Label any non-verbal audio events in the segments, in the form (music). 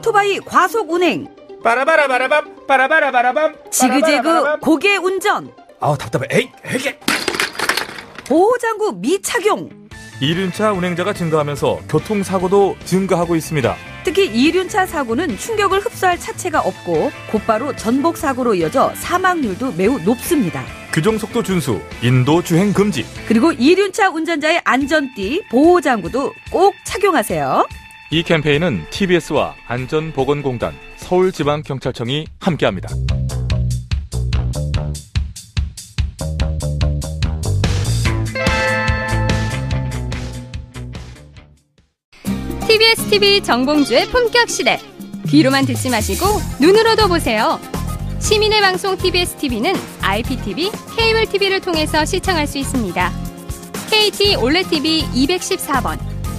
오토바이 과속 운행. 빠라바라바라밤 빠라바라바라밤 지그재그 고개 운전. 아우 답답해 에이 에이 보호장구 미착용. 이륜차 운행자가 증가하면서 교통사고도 증가하고 있습니다. 특히 이륜차 사고는 충격을 흡수할 차체가 없고 곧바로 전복 사고로 이어져 사망률도 매우 높습니다. 규정속도 준수, 인도 주행 금지. 그리고 이륜차 운전자의 안전띠, 보호장구도 꼭 착용하세요. 이 캠페인은 TBS와 안전보건공단, 서울지방경찰청이 함께합니다. TBS 정봉주의 품격 시대. 귀로만 듣지 마시고 눈으로도 보세요. 시민의 방송 TBS TV는 IPTV, 케이블 TV를 통해서 시청할 수 있습니다. KT 올레 TV 214번,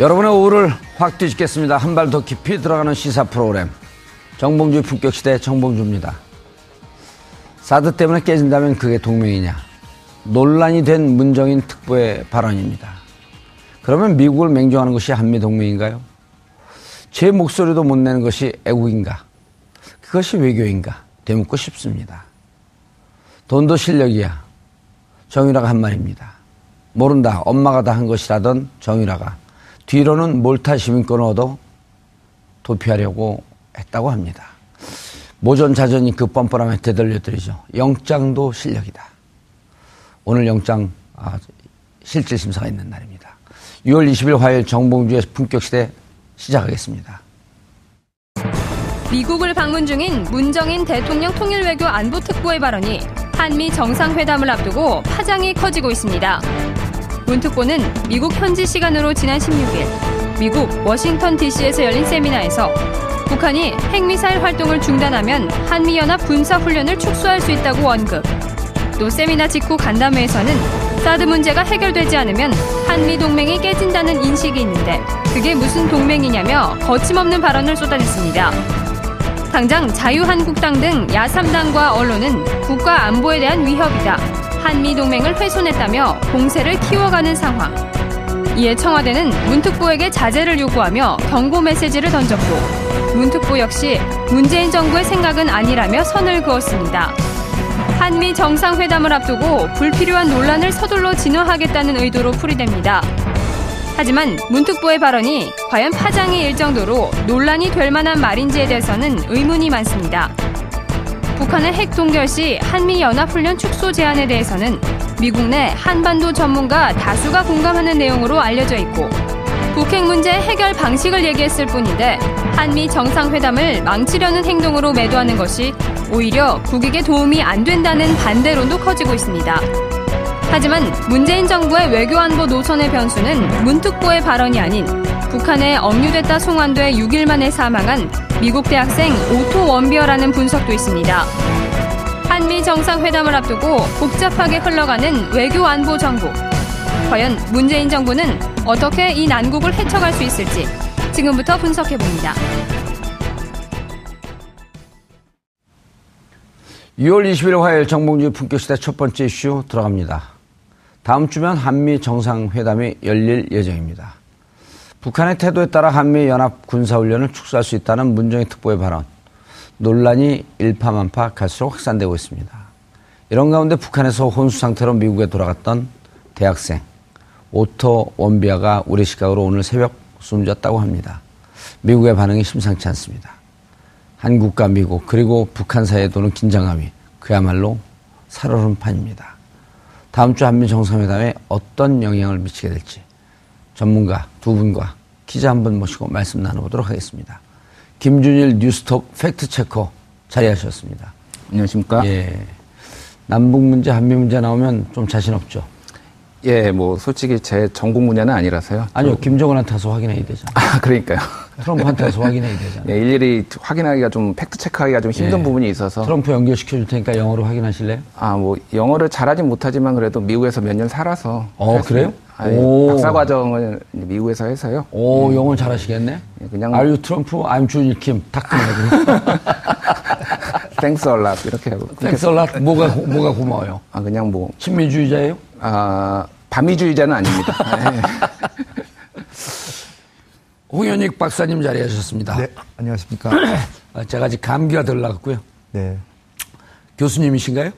여러분의 오후를 확 뒤집겠습니다. 한 발 더 깊이 들어가는 시사 프로그램. 정봉주의 품격시대 정봉주입니다. 사드 때문에 깨진다면 그게 동맹이냐. 논란이 된 문정인 특보의 발언입니다. 그러면 미국을 맹종하는 것이 한미동맹인가요? 제 목소리도 못 내는 것이 애국인가? 그것이 외교인가? 되묻고 싶습니다. 돈도 실력이야. 정유라가 한 말입니다. 모른다. 엄마가 다 한 것이라던 정유라가 뒤로는 몰타 시민권을 얻어 도피하려고 했다고 합니다. 모전자전이 그 뻔뻔함에 되돌려드리죠. 영장도 실력이다. 오늘 영장 아, 실질 심사가 있는 날입니다. 6월 20일 화요일 정봉주의 품격 시대 시작하겠습니다. 미국을 방문 중인 문정인 대통령 통일외교 안보특보의 발언이 한미 정상회담을 앞두고 파장이 커지고 있습니다. 문 특보는 미국 현지 시간으로 지난 16일 미국 워싱턴 DC에서 열린 세미나에서 북한이 핵미사일 활동을 중단하면 한미연합 군사훈련을 축소할 수 있다고 언급. 또 세미나 직후 간담회에서는 사드 문제가 해결되지 않으면 한미 동맹이 깨진다는 인식이 있는데 그게 무슨 동맹이냐며 거침없는 발언을 쏟아냈습니다. 당장 자유한국당 등 야3당과 언론은 국가 안보에 대한 위협이다. 한미 동맹을 훼손했다며 공세를 키워가는 상황. 이에 청와대는 문특보에게 자제를 요구하며 경고 메시지를 던졌고 문특보 역시 문재인 정부의 생각은 아니라며 선을 그었습니다. 한미 정상회담을 앞두고 불필요한 논란을 서둘러 진화하겠다는 의도로 풀이됩니다. 하지만 문특보의 발언이 과연 파장이 일 정도로 논란이 될 만한 말인지에 대해서는 의문이 많습니다. 북한의 핵 동결 시 한미 연합훈련 축소 제안에 대해서는 미국 내 한반도 전문가 다수가 공감하는 내용으로 알려져 있고 북핵 문제 해결 방식을 얘기했을 뿐인데 한미 정상회담을 망치려는 행동으로 매도하는 것이 오히려 국익에 도움이 안 된다는 반대론도 커지고 있습니다. 하지만 문재인 정부의 외교안보 노선의 변수는 문특보의 발언이 아닌 북한에 억류됐다 송환돼 6일 만에 사망한 미국 대학생 오토 웜비어라는 분석도 있습니다. 한미 정상회담을 앞두고 복잡하게 흘러가는 외교 안보 정국. 과연 문재인 정부는 어떻게 이 난국을 헤쳐갈 수 있을지 지금부터 분석해 봅니다. 6월 20일 화요일 정봉주 품격시대 첫 번째 이슈 들어갑니다. 다음 주면 한미 정상회담이 열릴 예정입니다. 북한의 태도에 따라 한미 연합 군사훈련을 축소할 수 있다는 문정희 특보의 발언. 논란이 일파만파 갈수록 확산되고 있습니다. 이런 가운데 북한에서 혼수 상태로 미국에 돌아갔던 대학생 오토 웜비어가 우리 시각으로 오늘 새벽 숨졌다고 합니다. 미국의 반응이 심상치 않습니다. 한국과 미국 그리고 북한 사이에 도는 긴장감이 그야말로 살얼음 판입니다. 다음 주 한미 정상회담에 어떤 영향을 미치게 될지 전문가 두 분과 기자 한 분 모시고 말씀 나눠보도록 하겠습니다. 김준일 뉴스톱 fact checker 자리하셨습니다. 안녕하십니까? 예. 남북 문제, 한미 문제 나오면 좀 자신 없죠. 예, 뭐 솔직히 제 전공 분야는 아니라서요. 아니요, 김정은한테 가서 확인해야 되잖아. 아, 그러니까요. 트럼프한테 가서 확인해야 되잖아. 예, 일일이 확인하기가 좀 fact check하기가 좀 힘든 예. 부분이 있어서 트럼프 연결시켜 줄 테니까 영어로 확인하실래요? 아, 뭐 영어를 잘하진 못하지만 그래도 미국에서 몇 년 살아서 어, 그래요? 있- 아니, 오. 박사 과정을 미국에서 해서요. 오, 영어 잘하시겠네? 예, 그냥 Are you 트럼프? I'm 준일 킴. 딱 끝내고. Thanks a lot 이렇게 하고. Thanks a lot 뭐가, 고- 뭐가 고마워요? 아, 그냥 뭐 친미주의자예요? 아, 반미주의자는 아닙니다. 예. (laughs) 홍현익 박사님 자리하셨습니다. 네, 안녕하십니까. 아, (clears throat) 제가 아직 감기가 덜 나갔고요. 네. 교수님이신가요?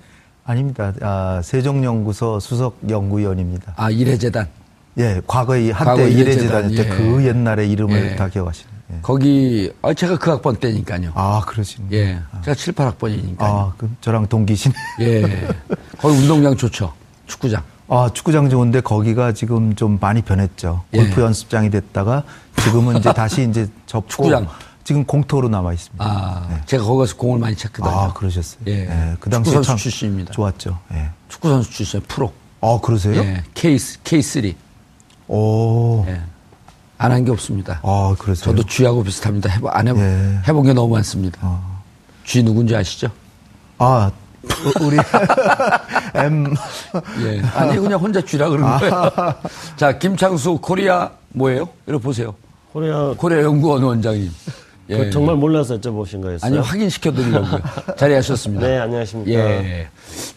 아닙니다. 아, 세종연구소 수석 연구위원입니다. 아, 이래재단. 예, 과거에 한때 과거 이래재단 이래재단, 때 예. 그 옛날의 이름을 예. 다 기억하시는. 예. 거기, 아, 제가 그 학번 때니까요. 아, 그러시네. 예. 제가 7, 8학번이니까요. 아, 그 저랑 동기시네. 예. 거기 운동장 좋죠. 축구장. 아, 축구장 좋은데 거기가 지금 좀 많이 변했죠. 예. 골프 연습장이 됐다가 지금은 이제 다시 이제 접고 축구장. 지금 공터로 남아 있습니다. 아, 네. 제가 거기 가서 공을 많이 쳤거든요. 아, 그러셨어요. 예. 그 당시에 축구 선수 참 출신입니다. 좋았죠. 예. 축구 선수 출신 프로. 아, 그러세요? 예. K, K3. 오. 예. 안 한 게 없습니다. 아, 그러세요? 저도 쥐하고 비슷합니다. 해보, 안 해보, 예. 해본 게 너무 많습니다. 쥐 누군지 아시죠? 아, 우리 (laughs) M 예. 아니, 그냥 혼자 쥐라 그러는 거예요. 자, 김창수 코리아 뭐예요? 이렇게 보세요. 코리아 코리아 연구원 원장님. 예. 그 정말 몰라서 여쭤보신 거였어요? 아니, 확인시켜드리려고요. (laughs) 자리하셨습니다. 네, 안녕하십니까. 예.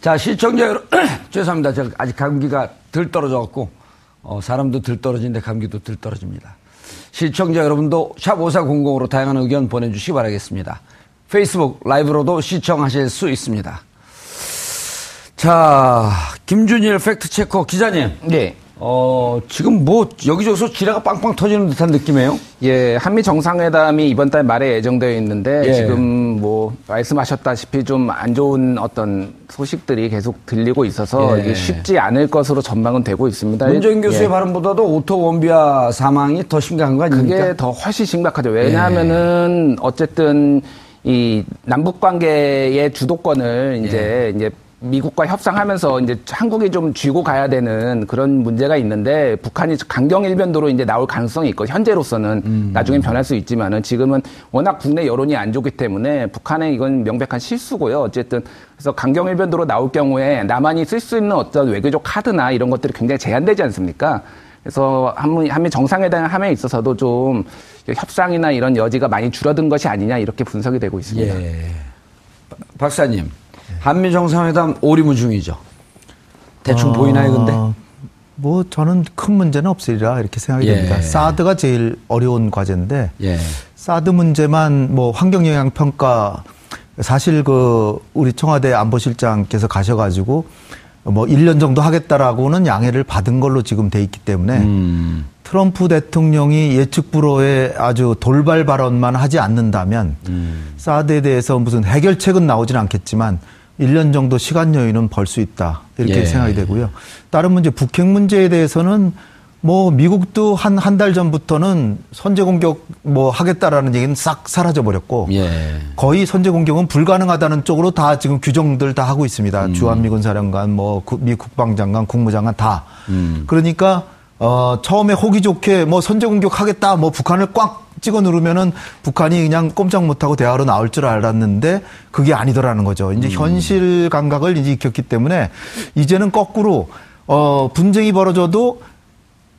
자, 시청자 여러분, (clears throat) 죄송합니다. 제가 아직 감기가 덜 떨어져갖고, 어, 사람도 덜 떨어지는데 감기도 덜 떨어집니다. 시청자 여러분도 샵 5400으로 다양한 의견 보내주시기 바라겠습니다. 페이스북 라이브로도 시청하실 수 있습니다. 자, 김준일 팩트체커 기자님. 예. 어, 지금 뭐 여기저기서 지뢰가 빵빵 터지는 듯한 느낌이에요? 예, 한미 정상회담이 이번 달 말에 예정되어 있는데 예. 지금 뭐 말씀하셨다시피 좀 안 좋은 어떤 소식들이 계속 들리고 있어서 예. 이게 쉽지 않을 것으로 전망은 되고 있습니다. 문정인 교수의 예. 발언보다도 오토 웜비어 사망이 더 심각한 거 아닙니까? 그게 더 훨씬 심각하죠. 왜냐하면은 어쨌든 이 남북 관계의 주도권을 이제 이제 미국과 협상하면서 이제 한국이 좀 쥐고 가야 되는 그런 문제가 있는데 북한이 강경 일변도로 이제 나올 가능성이 있고 현재로서는 나중엔 변할 수 있지만은 지금은 워낙 국내 여론이 안 좋기 때문에 북한의 이건 명백한 실수고요. 어쨌든 그래서 강경 일변도로 나올 경우에 남한이 쓸 수 있는 어떤 외교적 카드나 이런 것들이 굉장히 제한되지 않습니까? 그래서 한미, 한미 정상회담에 있어서도 좀 협상이나 이런 여지가 많이 줄어든 것이 아니냐 이렇게 분석이 되고 있습니다. 예. 박사님, 한미 정상회담 오리무중이죠. 대충 보이나요, 근데? 어, 뭐 저는 큰 문제는 없으리라 이렇게 생각이 예. 됩니다. 사드가 제일 어려운 과제인데 예. 사드 문제만 뭐 환경 영향 평가 사실 그 우리 청와대 안보실장께서 가셔가지고 뭐 1년 정도 하겠다라고는 양해를 받은 걸로 지금 돼 있기 때문에 음, 트럼프 대통령이 예측 불허의 아주 돌발 발언만 하지 않는다면 음. 사드에 대해서 무슨 해결책은 나오진 않겠지만 1년 정도 시간 여유는 벌 수 있다. 이렇게 예. 생각이 되고요. 다른 문제 북핵 문제에 대해서는 뭐 미국도 한 한 달 전부터는 선제 공격 뭐 하겠다라는 얘기는 싹 사라져 버렸고 예. 거의 선제 공격은 불가능하다는 쪽으로 다 지금 규정들 다 하고 있습니다. 주한미군 사령관, 뭐 구- 미 국방장관, 국무장관 다. 그러니까 어 처음에 호기 좋게 뭐 선제 공격하겠다, 뭐 북한을 꽉 찍어 누르면은 북한이 그냥 꼼짝 못하고 대화로 나올 줄 알았는데 그게 아니더라는 거죠. 이제 현실 감각을 이제 익혔기 때문에 이제는 거꾸로 어 분쟁이 벌어져도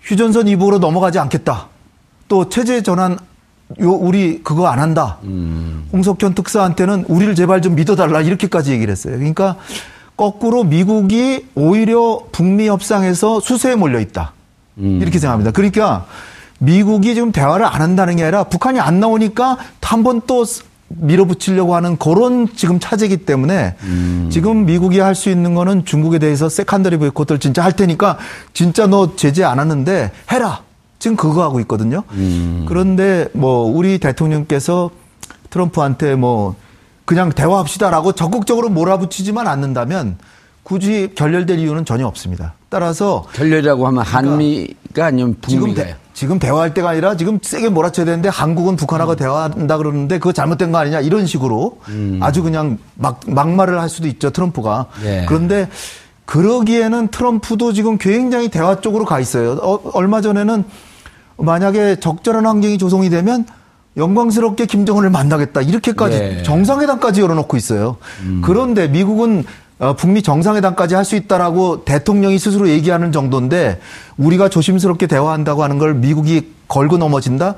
휴전선 이북으로 넘어가지 않겠다. 또 체제 전환 요 우리 그거 안 한다. 홍석현 특사한테는 우리를 제발 좀 믿어달라 이렇게까지 얘기를 했어요. 그러니까 거꾸로 미국이 오히려 북미 협상에서 수세에 몰려 있다. 이렇게 생각합니다. 그러니까 미국이 지금 대화를 안 한다는 게 아니라 북한이 안 나오니까 한 번 또 밀어붙이려고 하는 그런 지금 차제기 때문에 지금 미국이 할 수 있는 거는 중국에 대해서 secondary 보이콧을 진짜 할 테니까 진짜 너 제재 안 하는데 해라. 지금 그거 하고 있거든요. 그런데 뭐 우리 대통령께서 트럼프한테 뭐 그냥 대화합시다라고 적극적으로 몰아붙이지만 않는다면 굳이 결렬될 이유는 전혀 없습니다. 따라서 결렬이라고 하면 한미가 아니면 지금 북미가요? 대, 지금 대화할 때가 아니라 지금 세게 몰아쳐야 되는데 한국은 북한하고 대화한다 그러는데 그거 잘못된 거 아니냐 이런 식으로 아주 그냥 막 막말을 할 수도 있죠 트럼프가 예. 그런데 그러기에는 트럼프도 지금 굉장히 대화 쪽으로 가 있어요. 어, 얼마 전에는 만약에 적절한 환경이 조성이 되면 영광스럽게 김정은을 만나겠다 이렇게까지 예. 정상회담까지 열어놓고 있어요. 그런데 미국은 어, 북미 정상회담까지 할 수 있다라고 대통령이 스스로 얘기하는 정도인데 우리가 조심스럽게 대화한다고 하는 걸 미국이 걸고 넘어진다?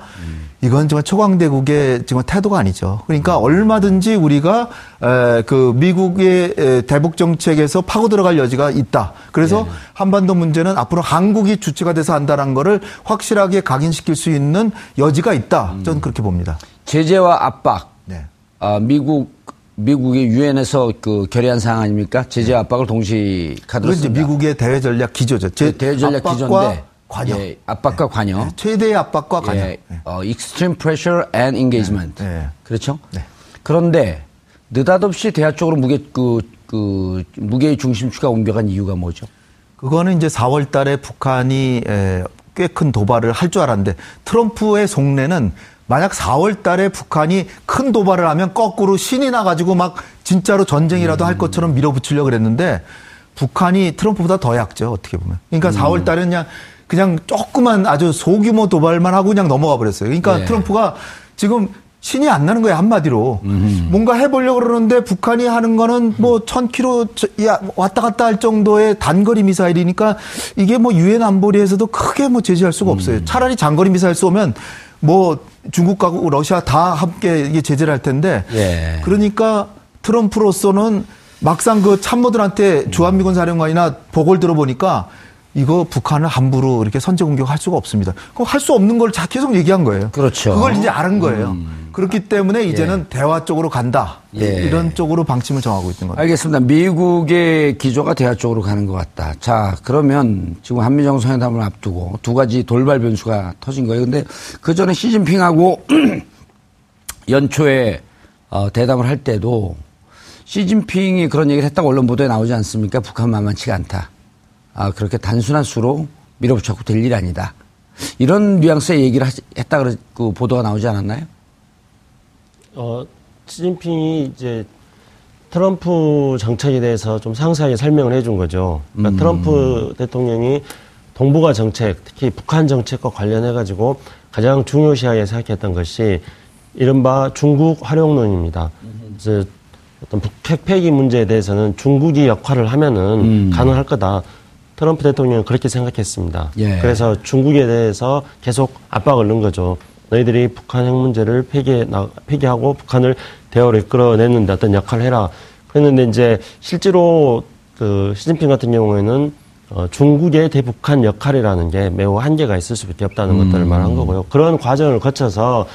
이건 정말 초강대국의 지금 태도가 아니죠. 그러니까 얼마든지 우리가 에, 그 미국의 에, 대북 정책에서 파고 들어갈 여지가 있다. 그래서 한반도 문제는 앞으로 한국이 주체가 돼서 한다는 거를 확실하게 각인시킬 수 있는 여지가 있다. 저는 그렇게 봅니다. 제재와 압박. 네. 아, 미국 미국이 유엔에서 그 결의한 사항 아닙니까? 제재 와 압박을 동시 카드로 쓴다. 미국의 대외 전략 기조죠. 제그 대외 전략 압박과 기조인데 관여. 예, 압박과 관여. 네, 최대의 압박과 관여. 예, 어, extreme pressure and engagement. 네, 네. 그렇죠? 네. 그런데 느닷없이 대화 쪽으로 무게 그, 그 무게의 중심추가 옮겨간 이유가 뭐죠? 그거는 이제 4월 달에 북한이 꽤 큰 도발을 할 줄 알았는데 트럼프의 속내는 만약 4월 달에 북한이 큰 도발을 하면 거꾸로 신이 나가지고 막 진짜로 전쟁이라도 할 것처럼 밀어붙이려고 그랬는데 북한이 트럼프보다 더 약죠. 어떻게 보면. 그러니까 4월 달에 그냥 그냥 조그만 아주 소규모 도발만 하고 그냥 넘어가 버렸어요. 그러니까 네. 트럼프가 지금 신이 안 나는 거예요 한마디로 뭔가 해보려고 그러는데 북한이 하는 거는 뭐 1000km 야 왔다 갔다 할 정도의 단거리 미사일이니까 이게 뭐 유엔 안보리에서도 크게 뭐 제지할 수가 없어요. 차라리 장거리 미사일 쏘면 뭐 중국과 러시아 다 함께 이게 제재를 할 텐데 예. 그러니까 트럼프로서는 막상 그 참모들한테 주한미군 사령관이나 보고를 들어보니까 이거 북한을 함부로 이렇게 선제 공격할 수가 없습니다. 그거 할 수 없는 걸 자- 계속 얘기한 거예요. 그렇죠. 그걸 이제 알은 거예요. 그렇기 때문에 이제는 대화 쪽으로 간다. 예. 이런 쪽으로 방침을 정하고 있는 거예요. 알겠습니다. 미국의 기조가 대화 쪽으로 가는 것 같다. 자, 그러면 지금 한미 정상회담을 앞두고 두 가지 돌발 변수가 터진 거예요. 근데 그 전에 시진핑하고 (clears throat) 연초에 어, 대담을 할 때도 시진핑이 그런 얘기를 했다고 언론 보도에 나오지 않습니까? 북한 만만치가 않다. 아, 그렇게 단순한 수로 밀어붙였고 될 일이 아니다. 이런 뉘앙스의 얘기를 하시- 했다 그그 보도가 나오지 않았나요? 어, 시진핑이 이제 트럼프 정책에 대해서 좀 상세하게 설명을 해준 거죠. 그러니까 트럼프 대통령이 동북아 정책, 특히 북한 정책과 관련해 가지고 가장 중요시하게 생각했던 것이 이른바 중국 활용론입니다. 어떤 북핵 폐기 문제에 대해서는 중국이 역할을 하면은 가능할 거다. 트럼프 대통령은 그렇게 생각했습니다. 예. 그래서 중국에 대해서 계속 압박을 넣은 거죠. 너희들이 북한 핵 문제를 폐기해 나, 폐기하고 북한을 대화로 이끌어내는데 어떤 역할을 해라. 그랬는데 이제 실제로 그 시진핑 같은 경우에는 어, 중국의 대북한 역할이라는 게 매우 한계가 있을 수밖에 없다는 것들을 말한 거고요. 그런 과정을 거쳐서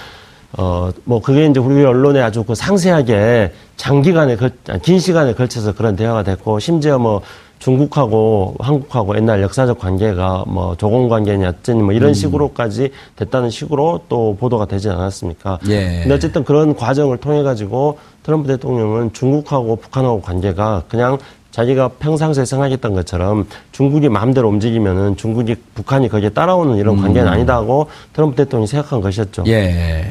어, 뭐, 그게 이제 우리 언론에 아주 그 상세하게 장기간에, 걸, 아니, 긴 시간에 걸쳐서 그런 대화가 됐고, 심지어 뭐, 중국하고 한국하고 옛날 역사적 관계가 뭐, 조공 관계냐, 어쩌니 뭐, 이런 식으로까지 됐다는 식으로 또 보도가 되지 않았습니까? 예. 근데 어쨌든 그런 과정을 통해 가지고 트럼프 대통령은 중국하고 북한하고 관계가 그냥 자기가 평상시에 생각했던 것처럼 중국이 마음대로 움직이면은 중국이 북한이 거기에 따라오는 이런 관계는 아니다 하고 트럼프 대통령이 생각한 것이었죠. 예.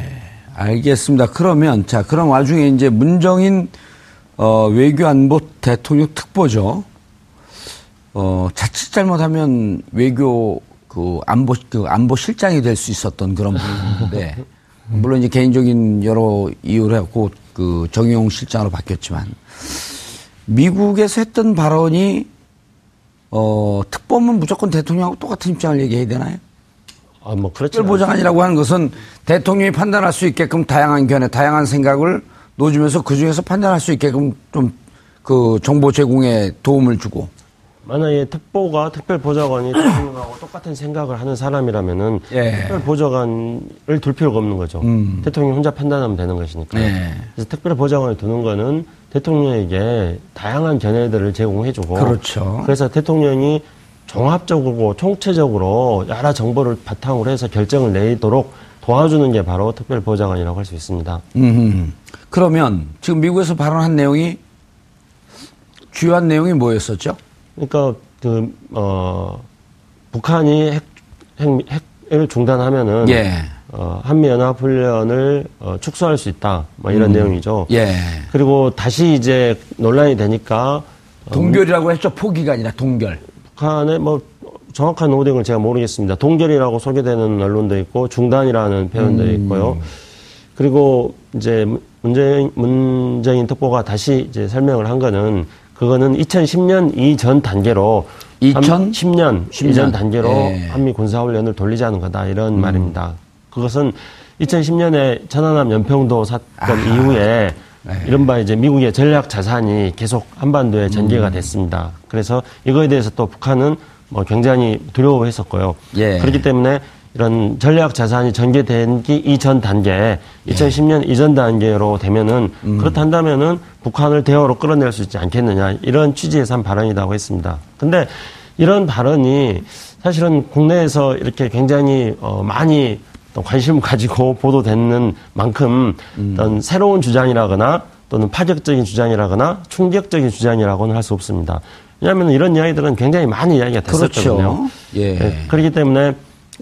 알겠습니다. 그러면, 자, 그런 와중에 이제 문정인, 어, 외교안보 대통령 특보죠. 어, 자칫 잘못하면 외교, 그, 안보, 그, 안보 실장이 될 수 있었던 그런 분인데, (laughs) 물론 이제 개인적인 여러 이유로 해갖고, 그, 정용 실장으로 바뀌었지만, 미국에서 했던 발언이, 어, 특보면 무조건 대통령하고 똑같은 입장을 얘기해야 되나요? 아, 뭐 그렇지. 특별보좌관이라고 하는 것은 대통령이 판단할 수 있게끔 다양한 견해, 다양한 생각을 놓주면서 그 중에서 판단할 수 있게끔 좀 그 정보 제공에 도움을 주고 만약에 특보가 특별보좌관이 대통령하고 (clears throat) 똑같은 생각을 하는 사람이라면은 예. 특별보좌관을 둘 필요가 없는 거죠. 음. 대통령이 혼자 판단하면 되는 것이니까. 예. 그래서 특별보좌관을 두는 거는 대통령에게 다양한 견해들을 제공해주고 그렇죠. 그래서 대통령이 종합적으로 총체적으로 여러 정보를 바탕으로 해서 결정을 내도록 도와주는 게 바로 특별보좌관이라고 할 수 있습니다. 음. 그러면 지금 미국에서 발언한 내용이 주요한 내용이 뭐였었죠? 그러니까 그 어, 북한이 핵, 핵, 핵을 중단하면은 예. 어, 한미연합 훈련을 어, 축소할 수 있다. 뭐 이런 음. 내용이죠. 예. 그리고 다시 이제 논란이 되니까 어, 동결이라고 했죠. 포기가 아니라 동결. 북한의 뭐 정확한 오딩을 제가 모르겠습니다. 동결이라고 소개되는 언론도 있고 중단이라는 표현도 음. 있고요. 그리고 이제 문재인, 문재인 특보가 다시 이제 설명을 한 거는 그거는 2010년 이전 단계로 2010년 10년 이전 단계로 예. 한미 군사훈련을 돌리자는 거다 이런 음. 말입니다. 그것은 2010년에 천안함 연평도 사건 아하. 이후에 네. 이른바 이제 미국의 전략 자산이 계속 한반도에 전개가 음. 됐습니다. 그래서 이거에 대해서 또 북한은 뭐 굉장히 두려워했었고요. 예. 그렇기 때문에 이런 전략 자산이 전개된 기 이전 단계, 2010년 이전 단계로 되면은 음. 그렇단다면은 북한을 대화로 끌어낼 수 있지 않겠느냐 이런 취지에서 한 발언이라고 했습니다. 근데 이런 발언이 사실은 국내에서 이렇게 굉장히 어 많이 또 관심을 (laughs) 가지고 보도되는 만큼 음. 어떤 새로운 주장이라거나 또는 파격적인 주장이라거나 충격적인 주장이라고는 할 수 없습니다. 왜냐하면 이런 이야기들은 굉장히 많이 이야기가 됐었거든요. 그렇죠. 예. 네, 그렇기 때문에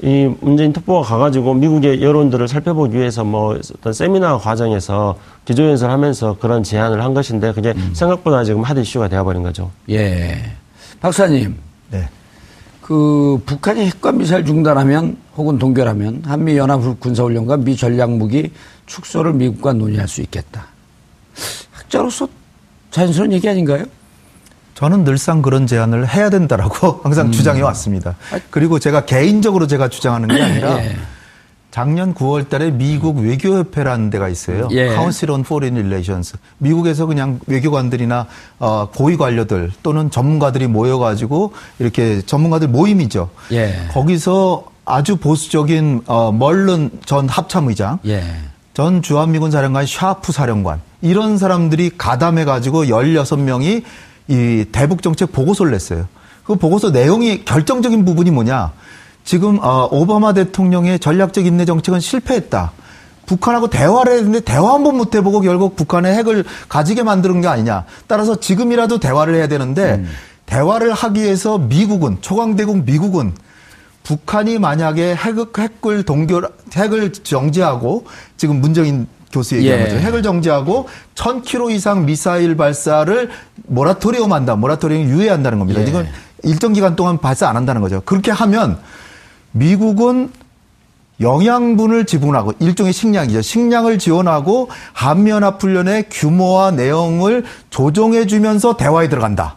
이 문재인 특보가 가가지고 미국의 여론들을 살펴보기 위해서 뭐 어떤 세미나 과정에서 기조연설 하면서 그런 제안을 한 것인데 그게 음. 생각보다 지금 핫 이슈가 되어버린 거죠. 예. 박사님. 네. 그 북한이 핵과 미사일 중단하면 혹은 동결하면 한미 연합 군사훈련과 미 전략무기 축소를 미국과 논의할 수 있겠다. 학자로서 자연스러운 얘기 아닌가요? 저는 늘상 그런 제안을 해야 된다라고 (laughs) 항상 주장해 왔습니다. 그리고 제가 개인적으로 제가 주장하는 게 아니라 예. 작년 9월 달에 미국 외교협회라는 데가 있어요. 예. Council on Foreign Relations. 미국에서 그냥 외교관들이나 어, 고위 관료들 또는 전문가들이 모여가지고 이렇게 전문가들 모임이죠. 예. 거기서 아주 보수적인 어, 멀른 전 합참의장, 예. 전 주한미군 사령관 샤프 사령관 이런 사람들이 가담해 가지고 16명이 이 대북 정책 보고서를 냈어요. 그 보고서 내용이 결정적인 부분이 뭐냐? 지금 어, 오바마 대통령의 전략적 인내 정책은 실패했다. 북한하고 대화를 했는데 대화 한 번 못 해보고 결국 북한의 핵을 가지게 만드는 게 아니냐. 따라서 지금이라도 대화를 해야 되는데 대화를 하기 위해서 미국은 초강대국 미국은 북한이 만약에 핵, 핵을 동결, 핵을 정지하고 지금 문정인 교수 얘기한 예. 거죠. 핵을 정지하고 1000km 이상 미사일 발사를 모라토리엄 한다. 모라토리엄 유예한다는 겁니다. 예. 이건 일정 기간 동안 발사 안 한다는 거죠. 그렇게 하면 미국은 영양분을 지분하고 일종의 식량이죠. 식량을 지원하고 한미연합 훈련의 규모와 내용을 조정해 주면서 대화에 들어간다.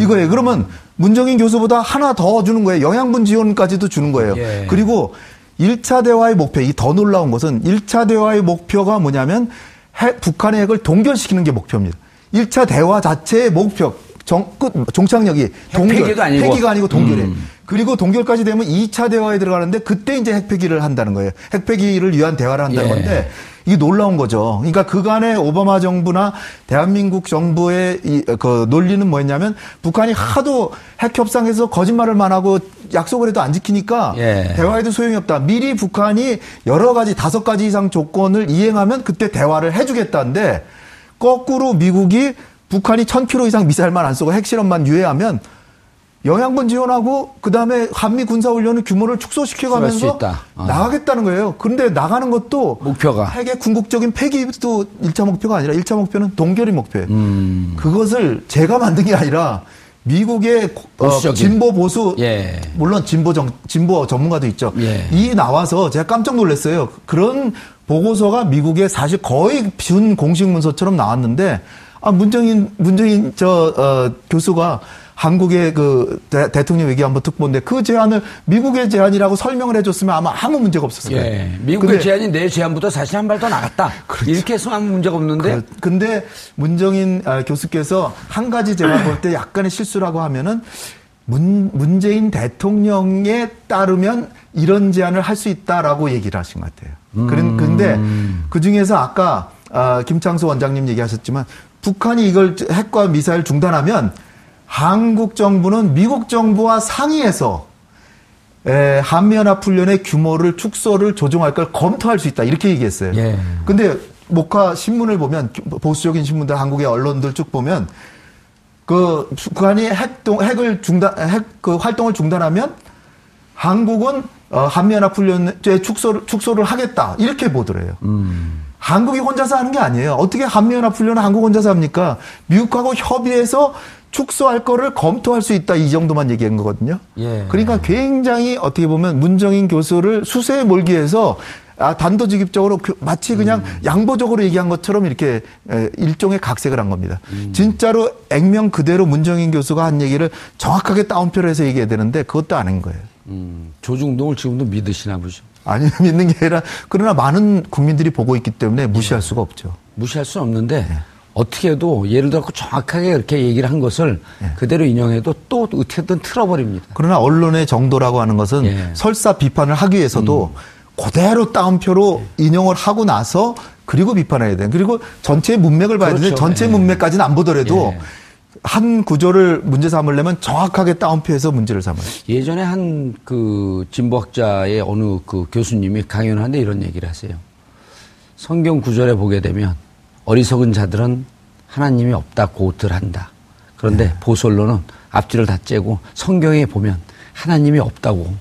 이거예요. 그러면 문정인 교수보다 하나 더 주는 거예요. 영양분 지원까지도 주는 거예요. 예. 그리고 1차 대화의 목표, 이 더 놀라운 것은 1차 대화의 목표가 뭐냐면 핵, 북한의 핵을 동결시키는 게 목표입니다. 1차 대화 자체의 목표, 정, 끝, 종착역이 동결. 폐기가 아니고. 폐기가 아니고 동결이에요. 음. 그리고 동결까지 되면 2차 대화에 들어가는데 그때 이제 핵폐기를 한다는 거예요. 핵폐기를 위한 대화를 한다는 예. 건데 이게 놀라운 거죠. 그러니까 그간의 오바마 정부나 대한민국 정부의 이, 그 논리는 뭐였냐면 북한이 하도 핵 협상에서 거짓말을 만 하고 약속을 해도 안 지키니까 예. 대화에도 소용이 없다. 미리 북한이 여러 가지 다섯 가지 이상 조건을 이행하면 그때 대화를 해주겠다는데 거꾸로 미국이 북한이 1000km 이상 미사일만 안 쏘고 핵실험만 유예하면 영양분 지원하고 그다음에 한미 군사 훈련의 규모를 축소시켜 축소할 수 가면서 있다. 어. 나가겠다는 거예요. 그런데 나가는 것도 목표가. 핵의 궁극적인 폐기도 1차 목표가 아니라 1차 목표는 동결이 목표예요. 음. 그것을 제가 만든 게 아니라 미국의 어. 진보 보수 예. 물론 진보 정, 진보 전문가도 있죠. 예. 이 나와서 제가 깜짝 놀랐어요. 그런 보고서가 미국에 사실 거의 준 공식 문서처럼 나왔는데 아 문정인 문정인 저 어, 교수가 한국의 그 대, 통령 외교안보 특보인데 그 제안을 미국의 제안이라고 설명을 해줬으면 아마 아무 문제가 없었을 거예요. 예. 미국의 제안이 내 제안보다 사실 한 발 더 나갔다. 그렇죠. 이렇게 해서 아무 문제가 없는데. 그, 근데 문정인 아, 교수께서 한 가지 제가 볼 때 약간의 실수라고 하면은 문, 문재인 대통령에 따르면 이런 제안을 할 수 있다라고 얘기를 하신 것 같아요. 음. 그런데 그 중에서 아까 아, 김창수 원장님 얘기하셨지만 북한이 이걸 핵과 미사일 중단하면 한국 정부는 미국 정부와 상의해서 에, 한미연합훈련의 규모를 축소를 조정할 걸 검토할 수 있다 이렇게 얘기했어요. 예. 근데 목화 신문을 보면 보수적인 신문들 한국의 언론들 쭉 보면 그 북한이 핵동 핵을 중단 핵 그 활동을 중단하면 한국은 어, 한미연합훈련의 축소를 축소를 하겠다 이렇게 보더래요. 음. 한국이 혼자서 하는 게 아니에요. 어떻게 한미연합훈련을 한국 혼자서 합니까? 미국하고 협의해서 축소할 거를 검토할 수 있다 이 정도만 얘기한 거거든요. 예. 그러니까 굉장히 어떻게 보면 문정인 교수를 수세에 몰기 위해서 아, 단도직입적으로 그 마치 그냥 음. 양보적으로 얘기한 것처럼 이렇게 일종의 각색을 한 겁니다. 음. 진짜로 액면 그대로 문정인 교수가 한 얘기를 정확하게 따옴표로 해서 얘기해야 되는데 그것도 아닌 거예요. 음. 조중동을 지금도 믿으시나 보죠. 아니 (laughs) 믿는 게 아니라 그러나 많은 국민들이 보고 있기 때문에 무시할 수가 없죠. 무시할 수는 없는데 네. 어떻게 해도 예를 들어 정확하게 이렇게 얘기를 한 것을 네. 그대로 인용해도 또 어떻게든 틀어버립니다. 그러나 언론의 정도라고 하는 것은 네. 설사 비판을 하기 위해서도 음. 그대로 따옴표로 인용을 하고 나서 그리고 비판해야 돼. 그리고 전체 문맥을 봐야 그렇죠. 되는데 전체 네. 문맥까지는 안 보더라도 예. 한 구조를 문제 삼으려면 정확하게 따옴표해서 문제를 삼아요. 예전에 한 그 진보학자의 어느 그 교수님이 강연하는데 이런 얘기를 하세요. 성경 구절에 보게 되면 어리석은 자들은 하나님이 없다고 들한다. 그런데 네. 언론은 앞뒤를 다 째고 성경에 보면 하나님이 없다고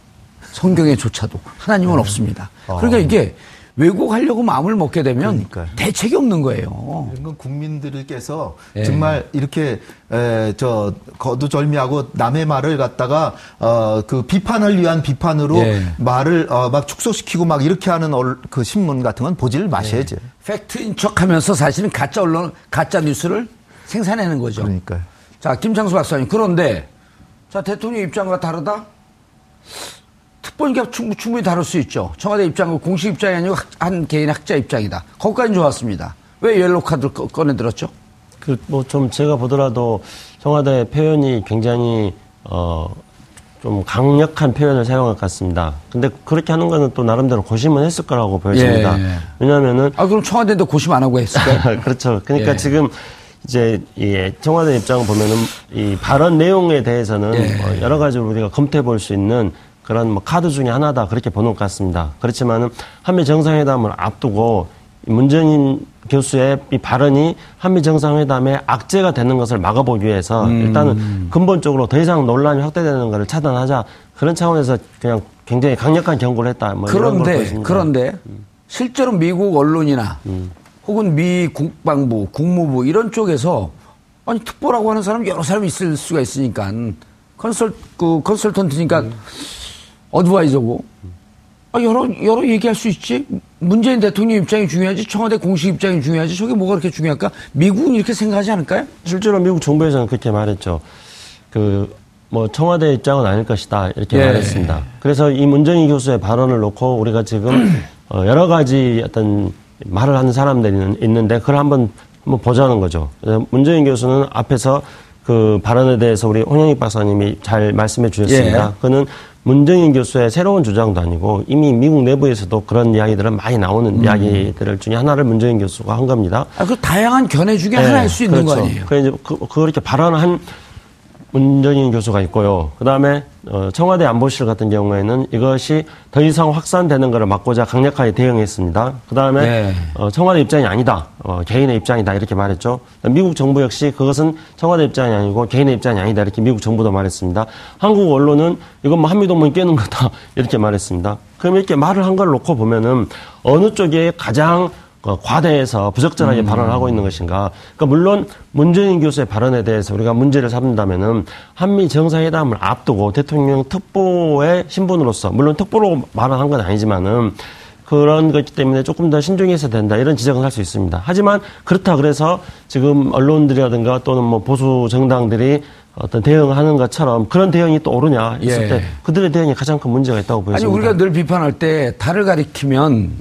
성경에조차도 하나님은 네. 없습니다. 그러니까 어. 이게 왜곡하려고 마음을 먹게 되면 그러니까요. 대책이 없는 거예요. 이건 국민들께서 예. 정말 이렇게 에, 저 거두절미하고 남의 말을 갖다가 어, 그 비판을 위한 비판으로 예. 말을 어, 막 축소시키고 막 이렇게 하는 얼, 그 신문 같은 건 보지를 마셔야죠. 예. 팩트인 척하면서 사실은 가짜 언론, 가짜 뉴스를 생산해내는 거죠. 그러니까요. 자 김창수 박사님 그런데 자 대통령 입장과 다르다. 특보니까 충분히, 충분히 다룰 수 있죠. 청와대 입장은 공식 입장이 아니고 한 개인 학자 입장이다. 거기까지는 좋았습니다. 왜 옐로 카드를 꺼내들었죠? 그, 뭐, 좀 제가 보더라도 청와대 표현이 굉장히, 어, 좀 강력한 표현을 사용할 것 같습니다. 근데 그렇게 하는 거는 또 나름대로 고심은 했을 거라고 보여집니다. 예, 예. 왜냐면은. 아, 그럼 청와대도 고심 안 하고 했을까요? (laughs) 그렇죠. 그러니까 예. 지금 이제 이 청와대 입장을 보면은 이 발언 내용에 대해서는 예. 뭐 여러 가지로 우리가 검토해 볼 수 있는 그런 뭐 카드 중에 하나다 그렇게 보는 것 같습니다. 그렇지만은 한미 정상회담을 앞두고 문재인 교수의 이 발언이 한미 정상회담의 악재가 되는 것을 막아보기 위해서 음. 일단은 근본적으로 더 이상 논란이 확대되는 것을 차단하자 그런 차원에서 그냥 굉장히 강력한 경고를 했다. 뭐 그런데 그런데 음. 실제로 미국 언론이나 음. 혹은 미 국방부, 국무부 이런 쪽에서 아니 특보라고 하는 사람 여러 사람이 있을 수가 있으니까 컨설 그 컨설턴트니까 음. 어드바이저고 아, 여러 여러 얘기할 수 있지. 문재인 대통령 입장이 중요하지, 청와대 공식 입장이 중요하지. 저게 뭐가 그렇게 중요할까? 미국은 이렇게 생각하지 않을까요? 실제로 미국 정부에서는 그렇게 말했죠. 그, 뭐, 청와대 입장은 아닐 것이다. 이렇게 예. 말했습니다. 그래서 이 문정희 교수의 발언을 놓고 우리가 지금 어, 여러 가지 어떤 말을 하는 사람들이 있는데 그걸 한번, 한번 보자는 거죠. 문정희 교수는 앞에서 그 발언에 대해서 우리 홍영익 박사님이 잘 말씀해 주셨습니다. 예. 그는 문정인 교수의 새로운 주장도 아니고 이미 미국 내부에서도 그런 이야기들은 많이 나오는 음. 이야기들 중에 하나를 문정인 교수가 한 겁니다. 아, 그 다양한 견해 중에 네, 하나일 수 있는 그렇죠. 거 아니에요? 그 이제 그, 그렇게 발언한 문정인 교수가 있고요. 그 다음에 어, 청와대 안보실 같은 경우에는 이것이 더 이상 확산되는 것을 막고자 강력하게 대응했습니다. 그 다음에 네. 어, 청와대 입장이 아니다. 어, 개인의 입장이다. 이렇게 말했죠. 미국 정부 역시 그것은 청와대 입장이 아니고 개인의 입장이 아니다. 이렇게 미국 정부도 말했습니다. 한국 언론은 이건 뭐 한미동맹 깨는 거다. (laughs) 이렇게 말했습니다. 그럼 이렇게 말을 한 걸 놓고 보면은 어느 쪽에 가장 그 과대해서 부적절하게 음. 발언을 하고 있는 것인가. 그러니까 물론 문재인 교수의 발언에 대해서 우리가 문제를 삼는다면은 한미 정상회담을 앞두고 대통령 특보의 신분으로서 물론 특보로 발언한 건 아니지만은 그런 것 때문에 조금 더 신중해서 된다 이런 지적은 할 수 있습니다. 하지만 그렇다 그래서 지금 언론들이라든가 또는 뭐 보수 정당들이 어떤 대응하는 것처럼 그런 대응이 또 오르냐 했을 예. 때 그들의 대응이 가장 큰 문제가 있다고 아니 보여집니다. 우리가 늘 비판할 때 달을 가리키면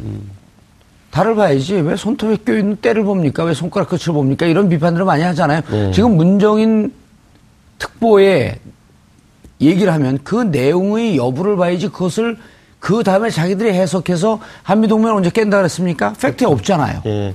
달을 봐야지. 왜 손톱에 껴있는 때를 봅니까? 왜 손가락 끝을 봅니까? 이런 비판들을 많이 하잖아요. 네. 지금 문정인 특보에 얘기를 하면 그 내용의 여부를 봐야지 그것을 그 다음에 자기들이 해석해서 한미동맹을 언제 깬다 그랬습니까? 팩트에 없잖아요. 예.